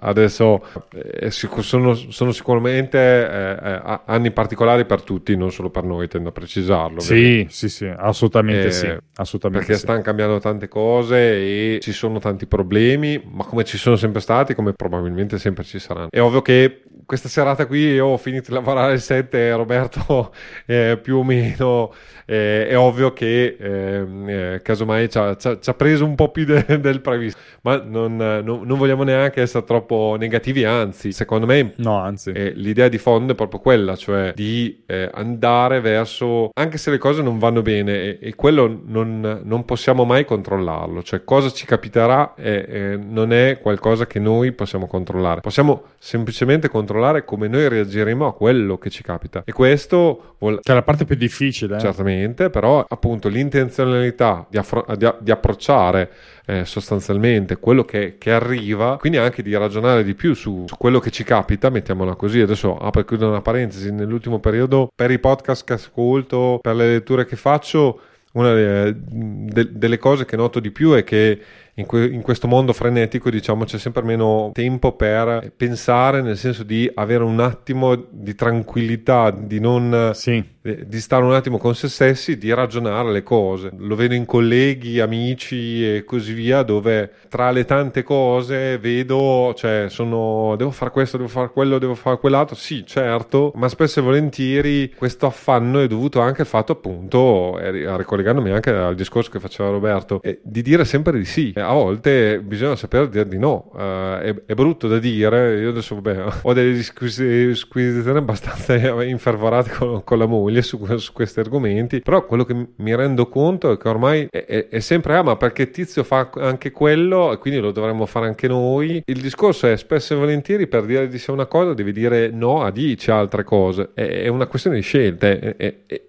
adesso eh, sono, sono sicuramente eh, eh anni particolari per tutti, non solo per noi, tendo a precisare precisarlo. Sì, sì, sì, assolutamente, eh, sì, assolutamente perché sì. stanno cambiando tante cose e ci sono tanti problemi, ma come ci sono sempre stati, come probabilmente sempre ci saranno. È ovvio che questa serata qui io ho finito di lavorare alle 7 Roberto eh, più o meno eh, è ovvio che ehm, eh, casomai ci ha, ci ha, preso un po' più de, del previsto. Ma non, non, non, vogliamo neanche essere troppo negativi anzi secondo me no, anzi. Eh, l'idea di fondo è proprio quella cioè di eh, andare verso anche se le cose non vanno bene e, e quello non, non, possiamo mai controllarlo. Cioè cosa ci capiterà non è qualcosa che noi possiamo controllare. Possiamo semplicemente controllare controllare come noi reagiremo a quello che ci capita. E questo vuol... Che è la parte più difficile. Eh? Certamente, però appunto l'intenzionalità di, affro- di, di approcciare eh, sostanzialmente quello che, che, arriva, quindi anche di ragionare di più su, su, quello che ci capita, mettiamola così. Adesso apro e chiudo una parentesi, nell'ultimo periodo per i podcast che ascolto, per le letture che faccio, una delle, de, delle cose che noto di più è che in, que- in, questo mondo frenetico diciamo c'è sempre meno tempo per pensare nel senso di avere un attimo di tranquillità di non sì di stare un attimo con se stessi, di ragionare le cose. Lo vedo in colleghi, amici e così via, dove tra le tante cose vedo, cioè, sono, devo fare questo, devo fare quello, devo fare quell'altro. Sì, certo, ma spesso e volentieri questo affanno è dovuto anche al fatto, appunto, ricollegandomi anche al discorso che faceva Roberto, di dire sempre di sì. A volte bisogna sapere dire di no. Uh, è, è, brutto da dire. Io adesso, vabbè, ho delle disquisizioni abbastanza infervorate con, con la moglie su, su, questi argomenti, però quello che mi rendo conto è che ormai è, è, è sempre, ah ma perché Tizio fa anche quello e quindi lo dovremmo fare anche noi. Il discorso è spesso e volentieri per dire di sé una cosa devi dire no a 10 altre cose, è una questione di scelte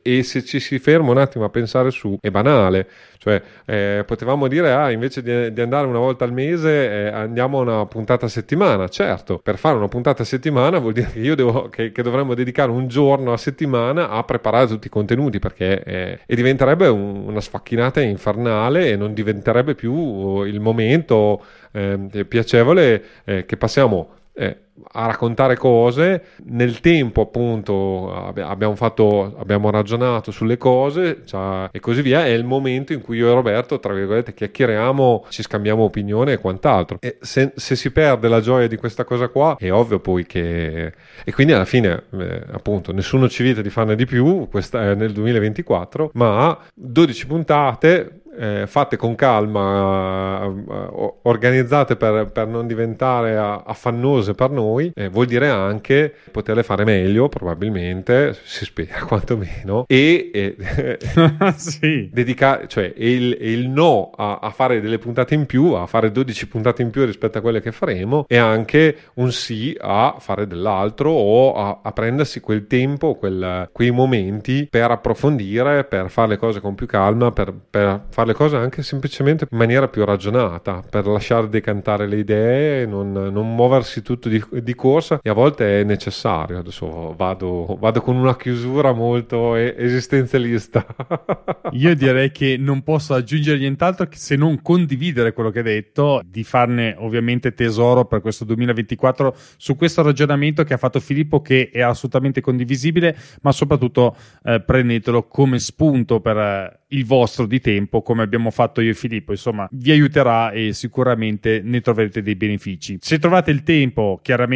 e se ci si ferma un attimo a pensare su è banale. Cioè, eh, potevamo dire, ah, invece di, di, andare una volta al mese, eh, andiamo a una puntata a settimana. Certo, per fare una puntata a settimana vuol dire che io devo, che, che dovremmo dedicare un giorno a settimana a preparare tutti i contenuti, perché eh, e diventerebbe un, una sfacchinata infernale e non diventerebbe più il momento ehm, piacevole eh, che passiamo eh, a raccontare cose. Nel tempo, appunto, abbiamo, fatto, abbiamo ragionato sulle cose cioè, e così via. È il momento in cui io e Roberto, tra virgolette, chiacchieriamo, ci scambiamo opinione e quant'altro. E se, se si perde la gioia di questa cosa qua, è ovvio poi che. E quindi alla fine, eh, appunto, nessuno ci vieta di farne di più. Questa è nel 2024, ma 12 puntate eh, fatte con calma, eh, organizzate per, per non diventare affannose per noi noi, eh, vuol dire anche poterle fare meglio, probabilmente, si spera quantomeno, e eh, sì. dedicare, cioè il, il no a, a, fare delle puntate in più, a fare 12 puntate in più rispetto a quelle che faremo, e anche un sì a fare dell'altro o a, a prendersi quel tempo, quel, quei momenti per approfondire, per fare le cose con più calma, per, per fare le cose anche semplicemente in maniera più ragionata, per lasciare decantare le idee, non, non muoversi tutto di, di, corsa e a volte è necessario. Adesso vado, vado con una chiusura molto esistenzialista. Io direi che non posso aggiungere nient'altro se non condividere quello che hai detto, di farne ovviamente tesoro per questo 2024 su questo ragionamento che ha fatto Filippo che è assolutamente condivisibile, ma soprattutto eh, prendetelo come spunto per eh, il vostro di tempo, come abbiamo fatto io e Filippo. Insomma, vi aiuterà e sicuramente ne troverete dei benefici. Se trovate il tempo, chiaramente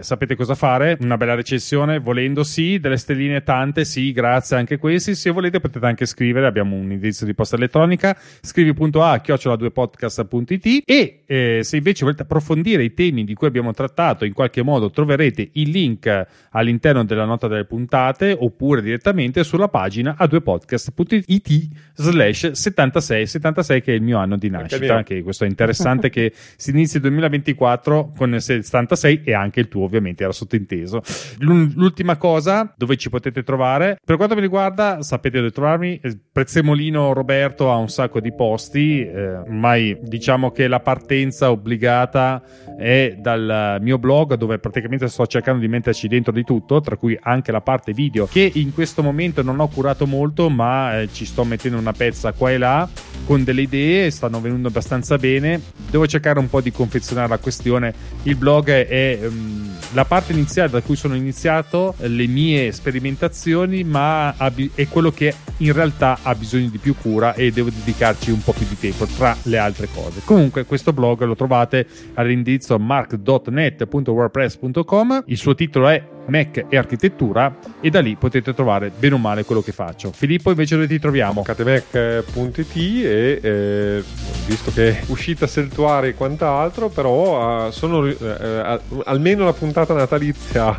sapete cosa fare. Una bella recensione, volendo sì, delle stelline tante, sì, grazie anche questi. Se volete potete anche scrivere, abbiamo un indirizzo di posta elettronica, scrivi.a chiocciola2podcast.it e eh, se invece volete approfondire i temi di cui abbiamo trattato, in qualche modo troverete il link all'interno della nota delle puntate oppure direttamente sulla pagina a2podcast.it slash 76, 76 che è il mio anno di nascita, che questo è interessante che si inizi il 2024 con il 76 e anche il tuo ovviamente era sottinteso. L'ultima cosa dove ci potete trovare, per quanto mi riguarda sapete dove trovarmi, Prezzemolino Roberto ha un sacco di posti, eh, ormai diciamo che la partenza obbligata è dal mio blog dove praticamente sto cercando di metterci dentro di tutto, tra cui anche la parte video che in questo momento non ho curato molto ma eh, ci sto mettendo una pezza qua e là con delle idee, stanno venendo abbastanza bene. Devo cercare un po' di confezionare la questione. Il blog è um, la parte iniziale da cui sono iniziato, le mie sperimentazioni, ma è quello che in realtà ha bisogno di più cura e devo dedicarci un po' più di tempo tra le altre cose. Comunque questo blog lo trovate all'indirizzo mark.net.wordpress.com. Il suo titolo è Mac e architettura e da lì potete trovare bene o male quello che faccio. Filippo invece dove ti troviamo? catemac.it e eh, visto che è uscita Seltuare e quant'altro però uh, sono, uh, uh, almeno la puntata natalizia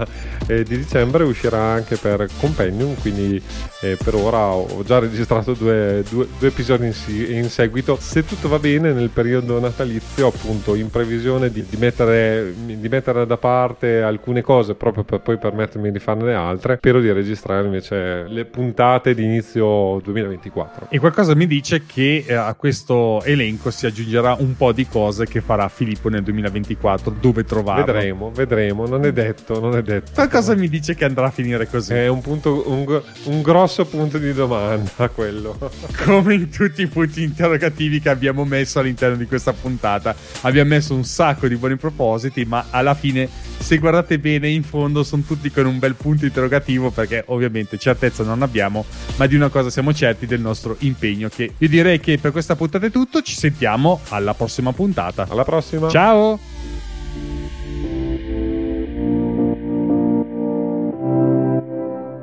eh, di dicembre uscirà anche per Companion quindi eh, per ora ho già registrato due, due, due episodi in, si, in, seguito se tutto va bene nel periodo natalizio appunto in previsione di, di, mettere, di mettere da parte alcune cose proprio per poi permettermi di farne altre spero di registrare invece le puntate di inizio 2024 e qualcosa mi dice che eh, a questo elenco si aggiungerà un po' di cose che farà Filippo nel 2024 dove trovarlo? Vedremo vedremo non è detto non è detto. Qualcosa mi dice che andrà a finire così. È un punto un, un grosso punto di domanda quello. Come in tutti i punti interrogativi che abbiamo messo all'interno di questa puntata. Abbiamo messo un sacco di buoni propositi ma alla fine se guardate bene in fondo sono tutti con un bel punto interrogativo perché ovviamente certezza non abbiamo, ma di una cosa siamo certi del nostro impegno che io direi che per questa puntata è tutto, ci sentiamo alla prossima puntata. Alla prossima. Ciao!